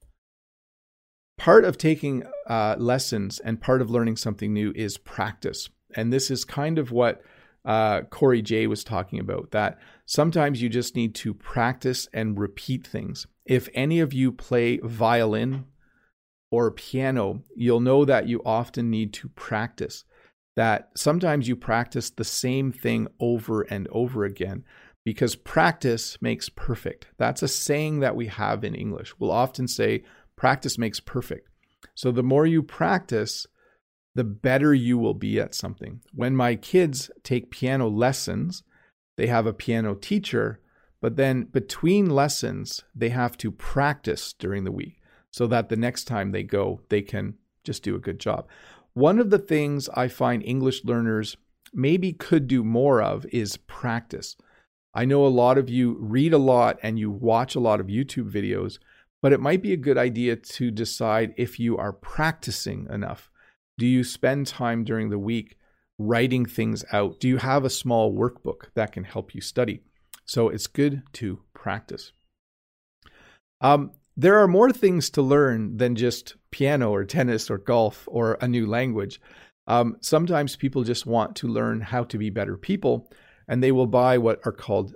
Speaker 1: Part of taking uh, lessons and part of learning something new is practice. And this is kind of what uh, Corey J was talking about that sometimes you just need to practice and repeat things. If any of you play violin or piano, you'll know that you often need to practice. That sometimes you practice the same thing over and over again because practice makes perfect. That's a saying that we have in English. We'll often say, practice makes perfect. So the more you practice, the better you will be at something. When my kids take piano lessons, they have a piano teacher, but then between lessons, they have to practice during the week so that the next time they go, they can just do a good job. One of the things I find English learners maybe could do more of is practice. I know a lot of you read a lot and you watch a lot of YouTube videos, but it might be a good idea to decide if you are practicing enough. Do you spend time during the week writing things out? Do you have a small workbook that can help you study? So it's good to practice. Um, there are more things to learn than just piano or tennis or golf or a new language. Um, sometimes people just want to learn how to be better people, and they will buy what are called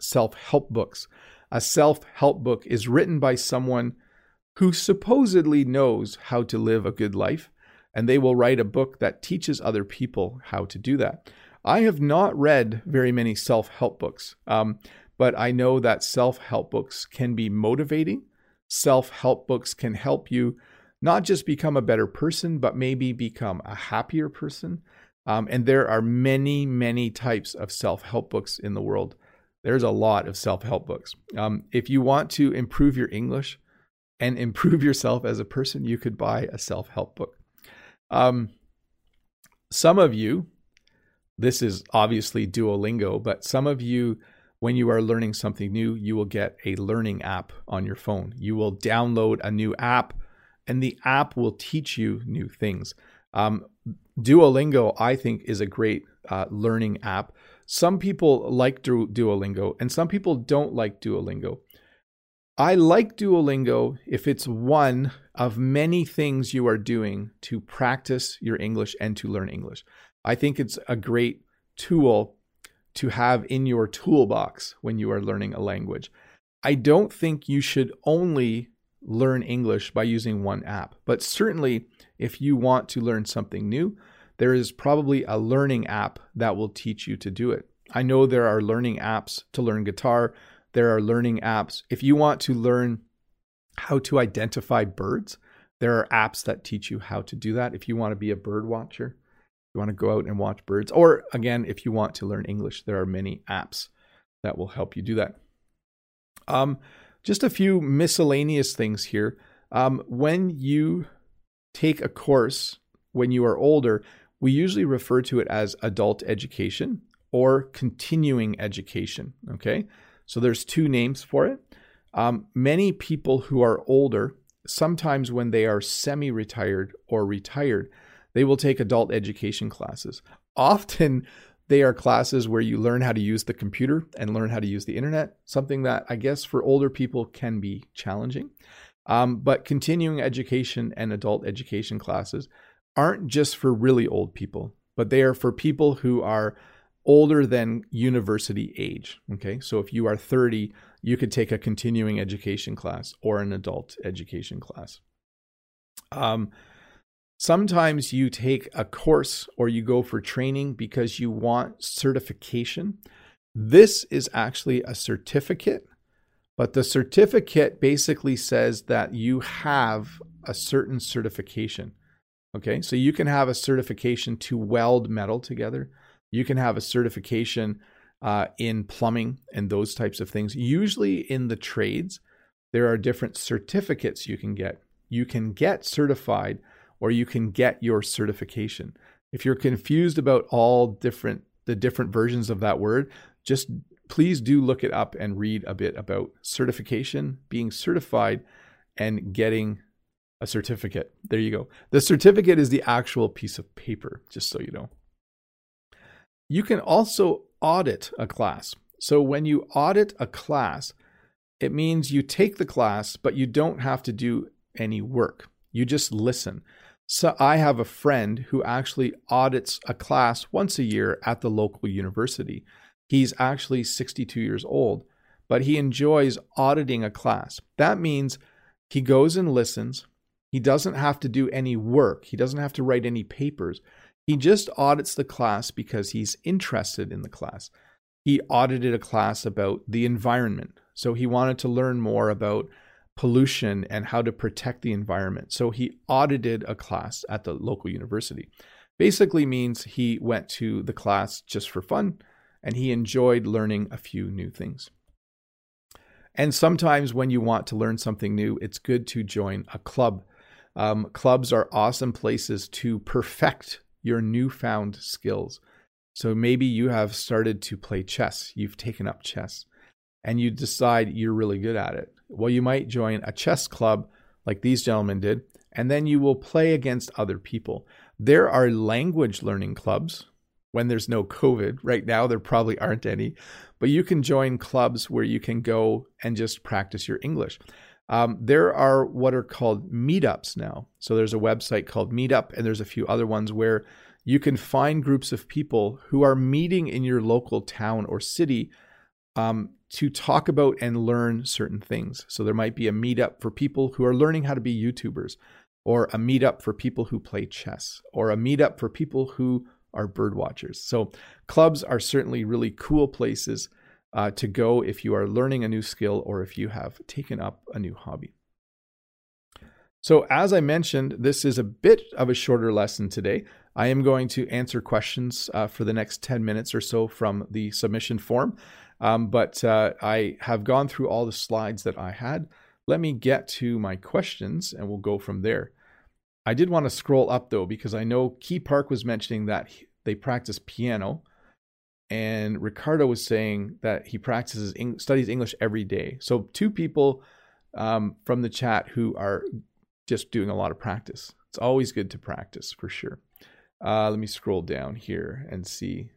Speaker 1: self help books. A self help book is written by someone who supposedly knows how to live a good life, and they will write a book that teaches other people how to do that. I have not read very many self help books, um, but I know that self help books can be motivating. Self help books can help you not just become a better person, but maybe become a happier person. Um, and there are many, many types of self help books in the world. There's a lot of self help books. Um, if you want to improve your English and <laughs> improve yourself as a person, you could buy a self help book. Um, some of you, this is obviously Duolingo, but some of you, when you are learning something new, you will get a learning app on your phone. You will download a new app, and the app will teach you new things. Um, Duolingo, I think, is a great uh, learning app. Some people like du- Duolingo, and some people don't like Duolingo. I like Duolingo if it's one of many things you are doing to practice your English and to learn English. I think it's a great tool to have in your toolbox when you are learning a language. I don't think you should only learn English by using one app, but certainly if you want to learn something new, there is probably a learning app that will teach you to do it. I know there are learning apps to learn guitar. There are learning apps. If you want to learn how to identify birds, there are apps that teach you how to do that. If you want to be a bird watcher, you want to go out and watch birds, or again, if you want to learn English, there are many apps that will help you do that. Um, just a few miscellaneous things here. Um, when you take a course when you are older, we usually refer to it as adult education or continuing education. Okay. So there's two names for it. Um, many people who are older, sometimes when they are semi retired or retired, they will take adult education classes. Often, They are classes where you learn how to use the computer and learn how to use the internet, something that I guess for older people can be challenging. Um, but continuing education and adult education classes aren't just for really old people, but they are for people who are older than university age. Okay, so if you are 30, you could take a continuing education class or an adult education class. Um, sometimes you take a course or you go for training because you want certification. This is actually a certificate, but the certificate basically says that you have a certain certification. Okay, so you can have a certification to weld metal together. You can have a certification uh, in plumbing and those types of things. Usually in the trades, there are different certificates you can get. You can get certified or you can get your certification. If you're confused about all different the different versions of that word, just please do look it up and read a bit about certification, being certified and getting a certificate. There you go. The certificate is the actual piece of paper, just so you know. You can also audit a class. So when you audit a class, it means you take the class, but you don't have to do any work. You just listen. So I have a friend who actually audits a class once a year at the local university. He's actually 62 years old, but he enjoys auditing a class. That means he goes and listens. He doesn't have to do any work. He doesn't have to write any papers. He just audits the class because he's interested in the class. He audited a class about the environment. So he wanted to learn more about pollution and how to protect the environment. So he audited a class at the local university. Basically means he went to the class just for fun and he enjoyed learning a few new things. And sometimes when you want to learn something new, it's good to join a club. Um, clubs are awesome places to perfect your newfound skills. So maybe you have started to play chess, you've taken up chess, and you decide you're really good at it. Well, you might join a chess club like these gentlemen did, and then you will play against other people. There are language learning clubs when there's no COVID. Right now, there probably aren't any, but you can join clubs where you can go and just practice your English. Um, there are what are called meetups now. So there's a website called Meetup, and there's a few other ones where you can find groups of people who are meeting in your local town or city um, to talk about and learn certain things. So there might be a meetup for people who are learning how to be YouTubers, or a meetup for people who play chess, or a meetup for people who are bird watchers. So clubs are certainly really cool places uh, to go if you are learning a new skill or if you have taken up a new hobby. So, as I mentioned, this is a bit of a shorter lesson today. I am going to answer questions uh, for the next 10 minutes or so from the submission form, um, but uh, I have gone through all the slides that I had. Let me get to my questions and we'll go from there. I did want to scroll up though, because I know Key Park was mentioning that they practice piano and Ricardo was saying that he practices studies English every day. So two people um, from the chat who are just doing a lot of practice. It's always good to practice for sure. Uh, let me scroll down here and see.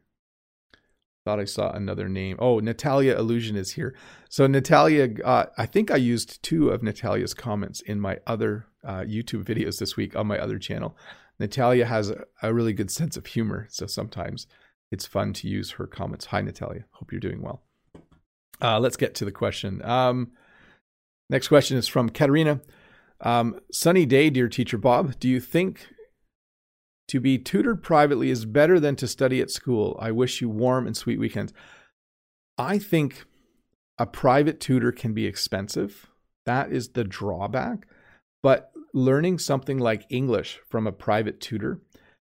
Speaker 1: Thought I saw another name. Oh, Natalia Illusion is here. So Natalia, uh, I think I used two of Natalia's comments in my other uh, YouTube videos this week on my other channel. Natalia has a, a really good sense of humor, so sometimes it's fun to use her comments. Hi, Natalia. Hope you're doing well. Uh, let's get to the question. Um, next question is from Katerina. Um, sunny day, dear teacher Bob. Do you think to be tutored privately is better than to study at school? I wish you warm and sweet weekends. I think a private tutor can be expensive. That is the drawback. But learning something like English from a private tutor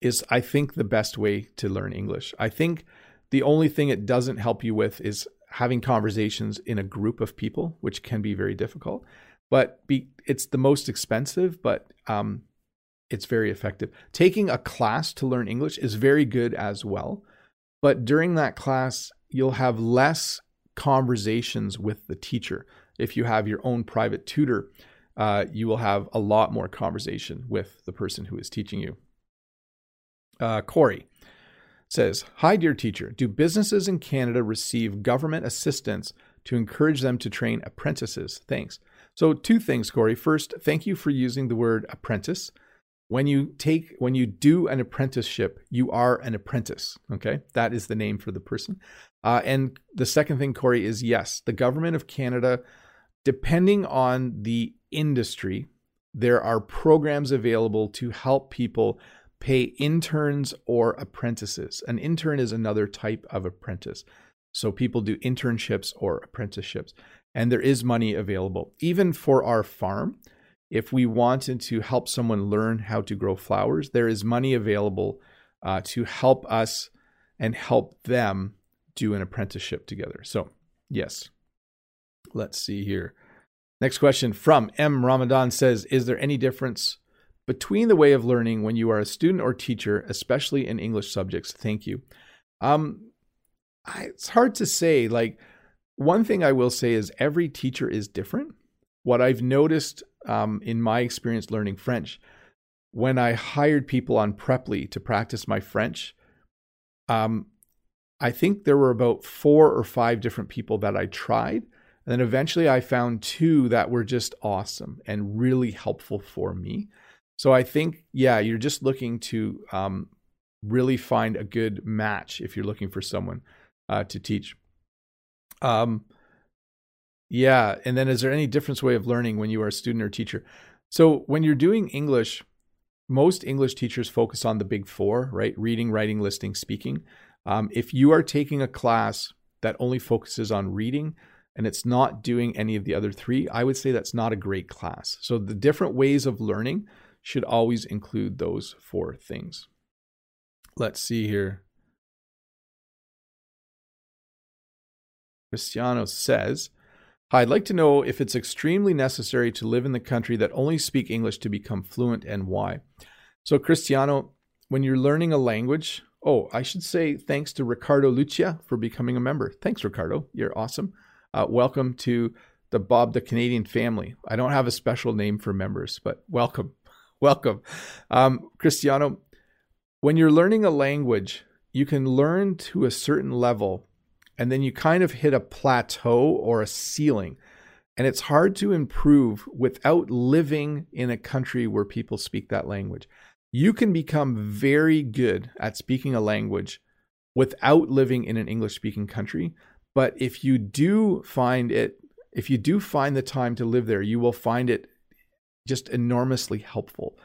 Speaker 1: is, I think, the best way to learn English. I think the only thing it doesn't help you with is having conversations in a group of people, which can be very difficult. But be, it's the most expensive, but um, it's very effective. Taking a class to learn English is very good as well. But during that class, you'll have less conversations with the teacher. If you have your own private tutor, uh, you will have a lot more conversation with the person who is teaching you uh, Corey says, Hi, dear teacher. Do businesses in Canada receive government assistance to encourage them to train apprentices? Thanks. So, two things, Corey. First, thank you for using the word apprentice. When you take, when you do an apprenticeship, you are an apprentice. Okay, that is the name for the person. Uh, and the second thing, Corey, is yes, the government of Canada, depending on the industry, there are programs available to help people pay interns or apprentices. An intern is another type of apprentice. So people do internships or apprenticeships, and there is money available. Even for our farm, if we wanted to help someone learn how to grow flowers, there is money available uh, to help us and help them do an apprenticeship together. So, yes. Let's see here. Next question from M. Ramadan says Is there any difference between the way of learning when you are a student or teacher, especially in English subjects? Thank you. Um, I, it's hard to say. Like, one thing I will say is every teacher is different. What I've noticed um, in my experience learning French, when I hired people on Preply to practice my French, um, I think there were about four or five different people that I tried. And then eventually I found two that were just awesome and really helpful for me. So I think, yeah, you're just looking to um, really find a good match if you're looking for someone uh, to teach. Um, yeah, and then is there any difference way of learning when you are a student or teacher? So when you're doing English, most English teachers focus on the big four, right? Reading, writing, listening, speaking. Um, if you are taking a class that only focuses on reading and it's not doing any of the other three, I would say that's not a great class. So the different ways of learning should always include those four things. Let's see here. Cristiano says, I'd like to know if it's extremely necessary to live in the country that only speak English to become fluent and why. So, Cristiano, when you're learning a language, Oh, I should say thanks to Ricardo Lucia for becoming a member. Thanks, Ricardo. You're awesome. Uh, welcome to the Bob the Canadian family. I don't have a special name for members, but welcome. Welcome. Um, Cristiano, when you're learning a language, you can learn to a certain level and then you kind of hit a plateau or a ceiling. And it's hard to improve without living in a country where people speak that language you can become very good at speaking a language without living in an English speaking country. But if you do find it, if you do find the time to live there, you will find it just enormously helpful.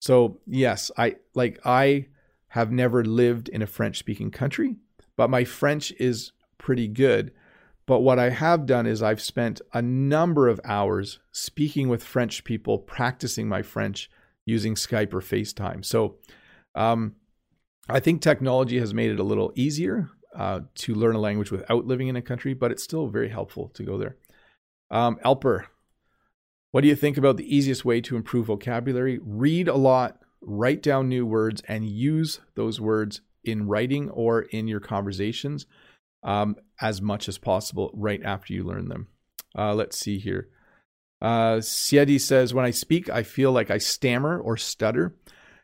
Speaker 1: So, yes, I like I have never lived in a French speaking country, but my French is pretty good. But what I have done is I've spent a number of hours speaking with French people, practicing my French using Skype or FaceTime. So um, I think technology has made it a little easier uh, to learn a language without living in a country, but it's still very helpful to go there. Um, Alper, what do you think about the easiest way to improve vocabulary? Read a lot, write down new words, and use those words in writing or in your conversations um, as much as possible right after you learn them. Uh, let's see here. Uh, Siedi says, When I speak, I feel like I stammer or stutter.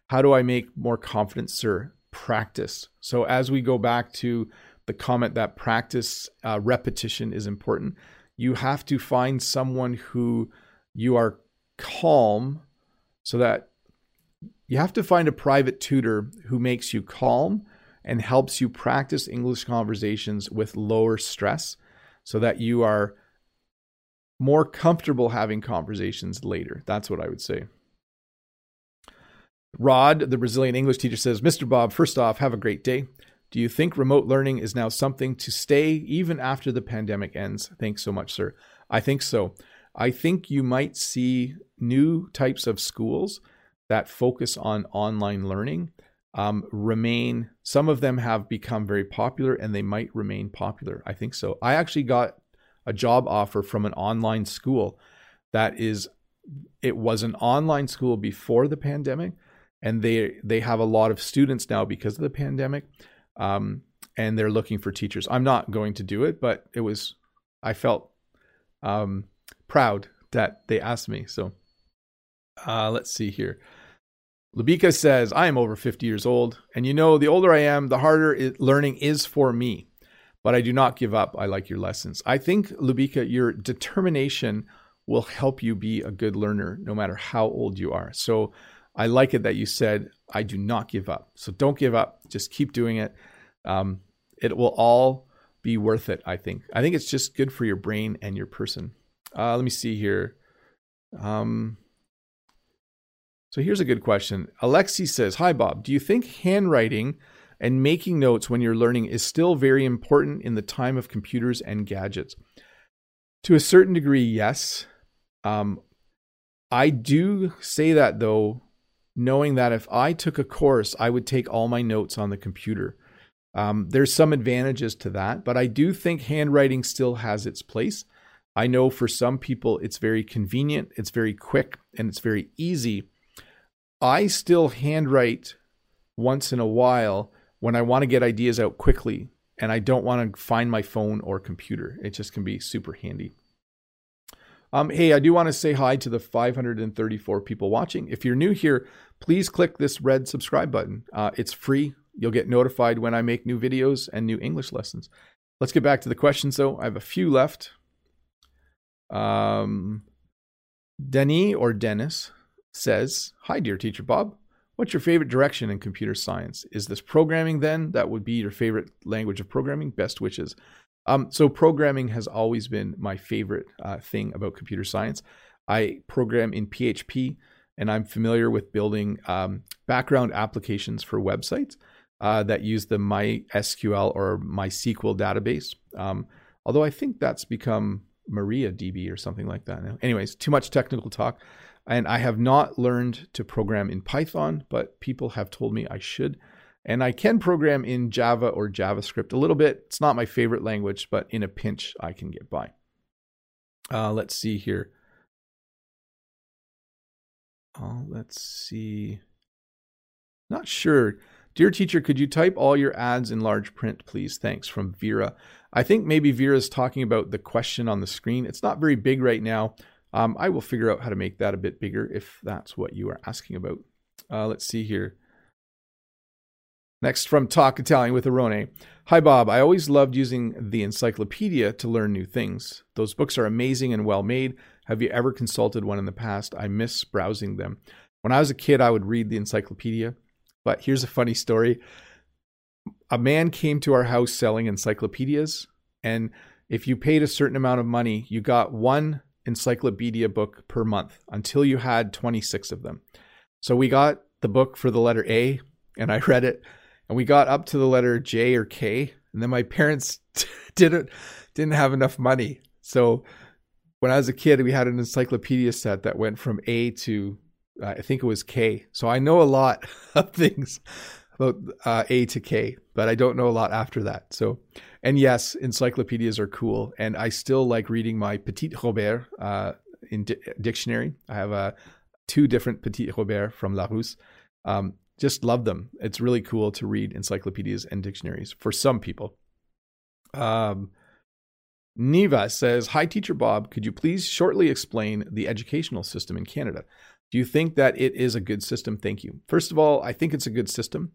Speaker 1: How do I make more confidence, sir? Practice. So, as we go back to the comment that practice uh, repetition is important, you have to find someone who you are calm so that you have to find a private tutor who makes you calm and helps you practice English conversations with lower stress so that you are more comfortable having conversations later. That's what I would say. Rod, the Brazilian English teacher, says, Mr. Bob, first off, have a great day. Do you think remote learning is now something to stay even after the pandemic ends? Thanks so much, sir. I think so. I think you might see new types of schools that focus on online learning um, remain. Some of them have become very popular and they might remain popular. I think so. I actually got a job offer from an online school that is it was an online school before the pandemic and they they have a lot of students now because of the pandemic um, and they're looking for teachers i'm not going to do it but it was i felt um, proud that they asked me so uh, let's see here Lubika says, I am over 50 years old, and you know, the older I am, the harder it, learning is for me. But I do not give up. I like your lessons. I think, Lubika, your determination will help you be a good learner no matter how old you are. So I like it that you said, I do not give up. So don't give up. Just keep doing it. Um, it will all be worth it, I think. I think it's just good for your brain and your person. Uh, let me see here. Um, so here's a good question. Alexi says, Hi, Bob. Do you think handwriting and making notes when you're learning is still very important in the time of computers and gadgets? To a certain degree, yes. Um, I do say that though, knowing that if I took a course, I would take all my notes on the computer. Um, there's some advantages to that, but I do think handwriting still has its place. I know for some people it's very convenient, it's very quick, and it's very easy. I still handwrite once in a while when I want to get ideas out quickly and I don't want to find my phone or computer. It just can be super handy. Um, hey, I do want to say hi to the 534 people watching. If you're new here, please click this red subscribe button. Uh, it's free. You'll get notified when I make new videos and new English lessons. Let's get back to the questions, though. I have a few left. Um, Denny or Dennis says, Hi, dear teacher Bob. What's your favorite direction in computer science? Is this programming then? That would be your favorite language of programming? Best wishes. Um, so programming has always been my favorite uh, thing about computer science. I program in PHP, and I'm familiar with building um, background applications for websites uh, that use the MySQL or MySQL database. Um, although I think that's become MariaDB or something like that now. Anyways, too much technical talk. And I have not learned to program in Python, but people have told me I should. And I can program in Java or JavaScript a little bit. It's not my favorite language, but in a pinch, I can get by. Uh, let's see here. Oh, let's see. Not sure. Dear teacher, could you type all your ads in large print, please? Thanks from Vera. I think maybe Vera is talking about the question on the screen. It's not very big right now. Um, I will figure out how to make that a bit bigger if that's what you are asking about. Uh, let's see here. Next from Talk Italian with Arone. Hi, Bob. I always loved using the encyclopedia to learn new things. Those books are amazing and well made. Have you ever consulted one in the past? I miss browsing them. When I was a kid, I would read the encyclopedia. But here's a funny story a man came to our house selling encyclopedias. And if you paid a certain amount of money, you got one encyclopedia book per month until you had 26 of them. So we got the book for the letter A, and I read it and we got up to the letter J or K, and then my parents <laughs> didn't didn't have enough money. So when I was a kid, we had an encyclopedia set that went from A to I think it was K. So I know a lot <laughs> of things about uh, A to K, but I don't know a lot after that. So, and yes, encyclopedias are cool, and I still like reading my Petit Robert uh, in di- dictionary. I have uh, two different Petit Robert from Larousse. Um, just love them. It's really cool to read encyclopedias and dictionaries for some people. Um, Niva says, Hi, Teacher Bob. Could you please shortly explain the educational system in Canada? Do you think that it is a good system? Thank you. First of all, I think it's a good system.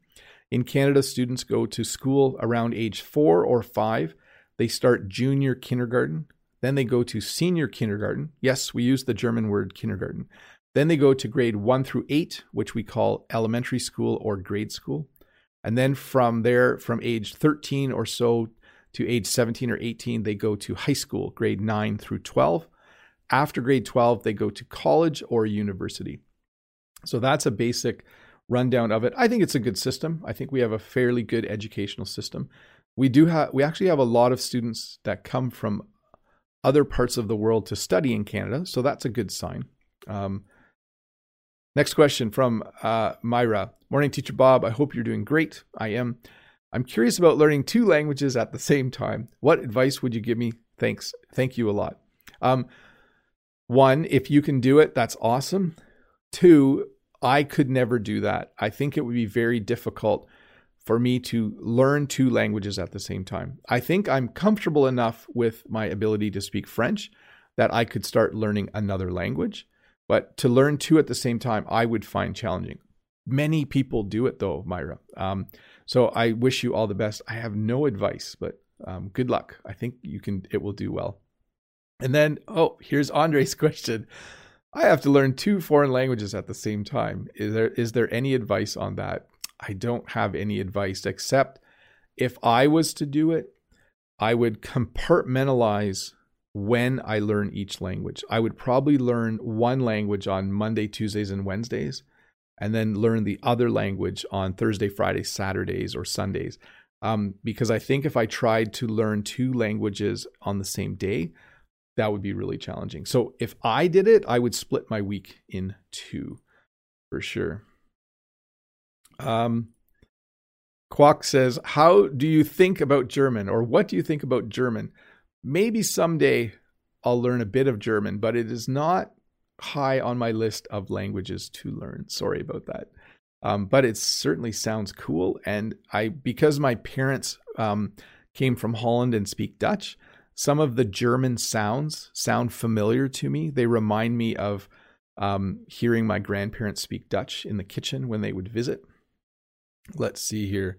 Speaker 1: In Canada, students go to school around age four or five. They start junior kindergarten. Then they go to senior kindergarten. Yes, we use the German word kindergarten. Then they go to grade one through eight, which we call elementary school or grade school. And then from there, from age 13 or so to age 17 or 18, they go to high school, grade 9 through 12. After grade 12, they go to college or university. So that's a basic rundown of it. I think it's a good system. I think we have a fairly good educational system. We do have we actually have a lot of students that come from other parts of the world to study in Canada, so that's a good sign. Um, Next question from uh, Myra. Morning, Teacher Bob. I hope you're doing great. I am. I'm curious about learning two languages at the same time. What advice would you give me? Thanks. Thank you a lot. Um, one, if you can do it, that's awesome. Two, I could never do that. I think it would be very difficult for me to learn two languages at the same time. I think I'm comfortable enough with my ability to speak French that I could start learning another language. But to learn two at the same time, I would find challenging. many people do it though, Myra. Um, so I wish you all the best. I have no advice, but um, good luck. I think you can. It will do well. And then, oh, here's Andre's <laughs> question. I have to learn two foreign languages at the same time. Is there is there any advice on that? I don't have any advice except if I was to do it, I would compartmentalize when I learn each language. I would probably learn one language on Monday, Tuesdays, and Wednesdays, and then learn the other language on Thursday, Friday, Saturdays, or Sundays. Um, because I think if I tried to learn two languages on the same day, that would be really challenging. So if I did it, I would split my week in two for sure. Um, Quack says, How do you think about German, or what do you think about German? Maybe someday I'll learn a bit of German, but it is not high on my list of languages to learn. Sorry about that. Um, but it certainly sounds cool. And I, because my parents um, came from Holland and speak Dutch, some of the German sounds sound familiar to me. They remind me of um, hearing my grandparents speak Dutch in the kitchen when they would visit. Let's see here.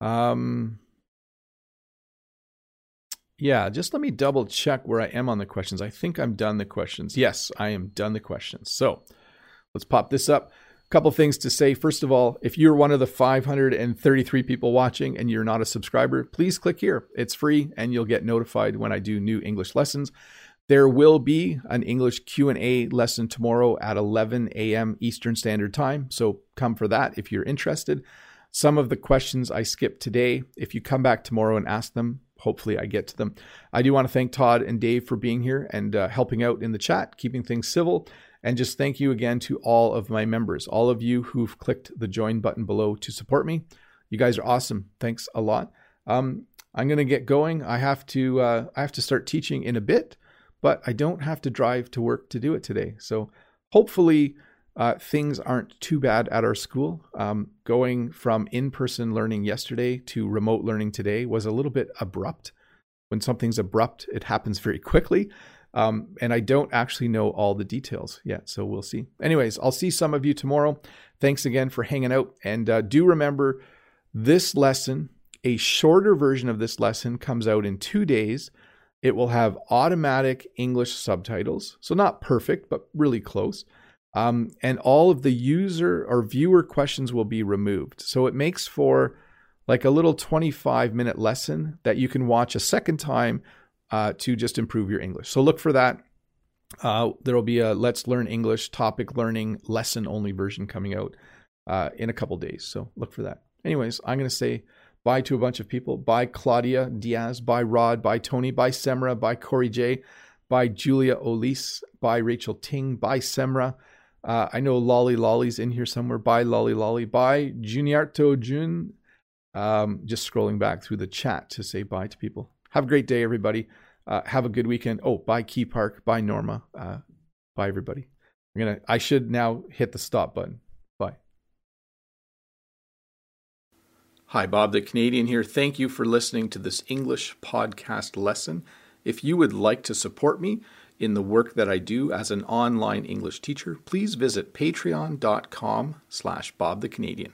Speaker 1: Um, yeah, just let me double check where I am on the questions. I think I'm done the questions. Yes, I am done the questions. So let's pop this up. Couple things to say. First of all, if you're one of the 533 people watching and you're not a subscriber, please click here. It's free and you'll get notified when I do new English lessons. There will be an English Q&A lesson tomorrow at 11 a.m. Eastern Standard Time, so come for that if you're interested. Some of the questions I skipped today, if you come back tomorrow and ask them, hopefully I get to them. I do want to thank Todd and Dave for being here and uh, helping out in the chat, keeping things civil. And just thank you again to all of my members, all of you who've clicked the join button below to support me. You guys are awesome. Thanks a lot. Um, I'm going to get going. I have to uh, I have to start teaching in a bit, but I don't have to drive to work to do it today. So hopefully uh, things aren't too bad at our school. Um, going from in person learning yesterday to remote learning today was a little bit abrupt. When something's abrupt, it happens very quickly. Um, and I don't actually know all the details yet, so we'll see. Anyways, I'll see some of you tomorrow. Thanks again for hanging out. And uh, do remember this lesson, a shorter version of this lesson, comes out in two days. It will have automatic English subtitles. So, not perfect, but really close. Um, and all of the user or viewer questions will be removed. So it makes for like a little 25 minute lesson that you can watch a second time uh, to just improve your English. So look for that. Uh, there will be a Let's Learn English topic learning lesson only version coming out uh, in a couple days. So look for that. Anyways, I'm going to say bye to a bunch of people. Bye, Claudia Diaz. Bye, Rod. Bye, Tony. Bye, Semra. Bye, Corey J. Bye, Julia Olise. Bye, Rachel Ting. Bye, Semra. Uh, I know Lolly Lolly's in here somewhere. Bye, Lolly Lolly. Bye, Juniarto Jun. Um, just scrolling back through the chat to say bye to people. Have a great day, everybody. Uh, have a good weekend. Oh, bye, Key Park. Bye, Norma. Uh, bye, everybody. I'm gonna. I should now hit the stop button. Bye. Hi, Bob the Canadian here. Thank you for listening to this English podcast lesson. If you would like to support me, in the work that I do as an online English teacher, please visit patreon.com slash Bob the Canadian.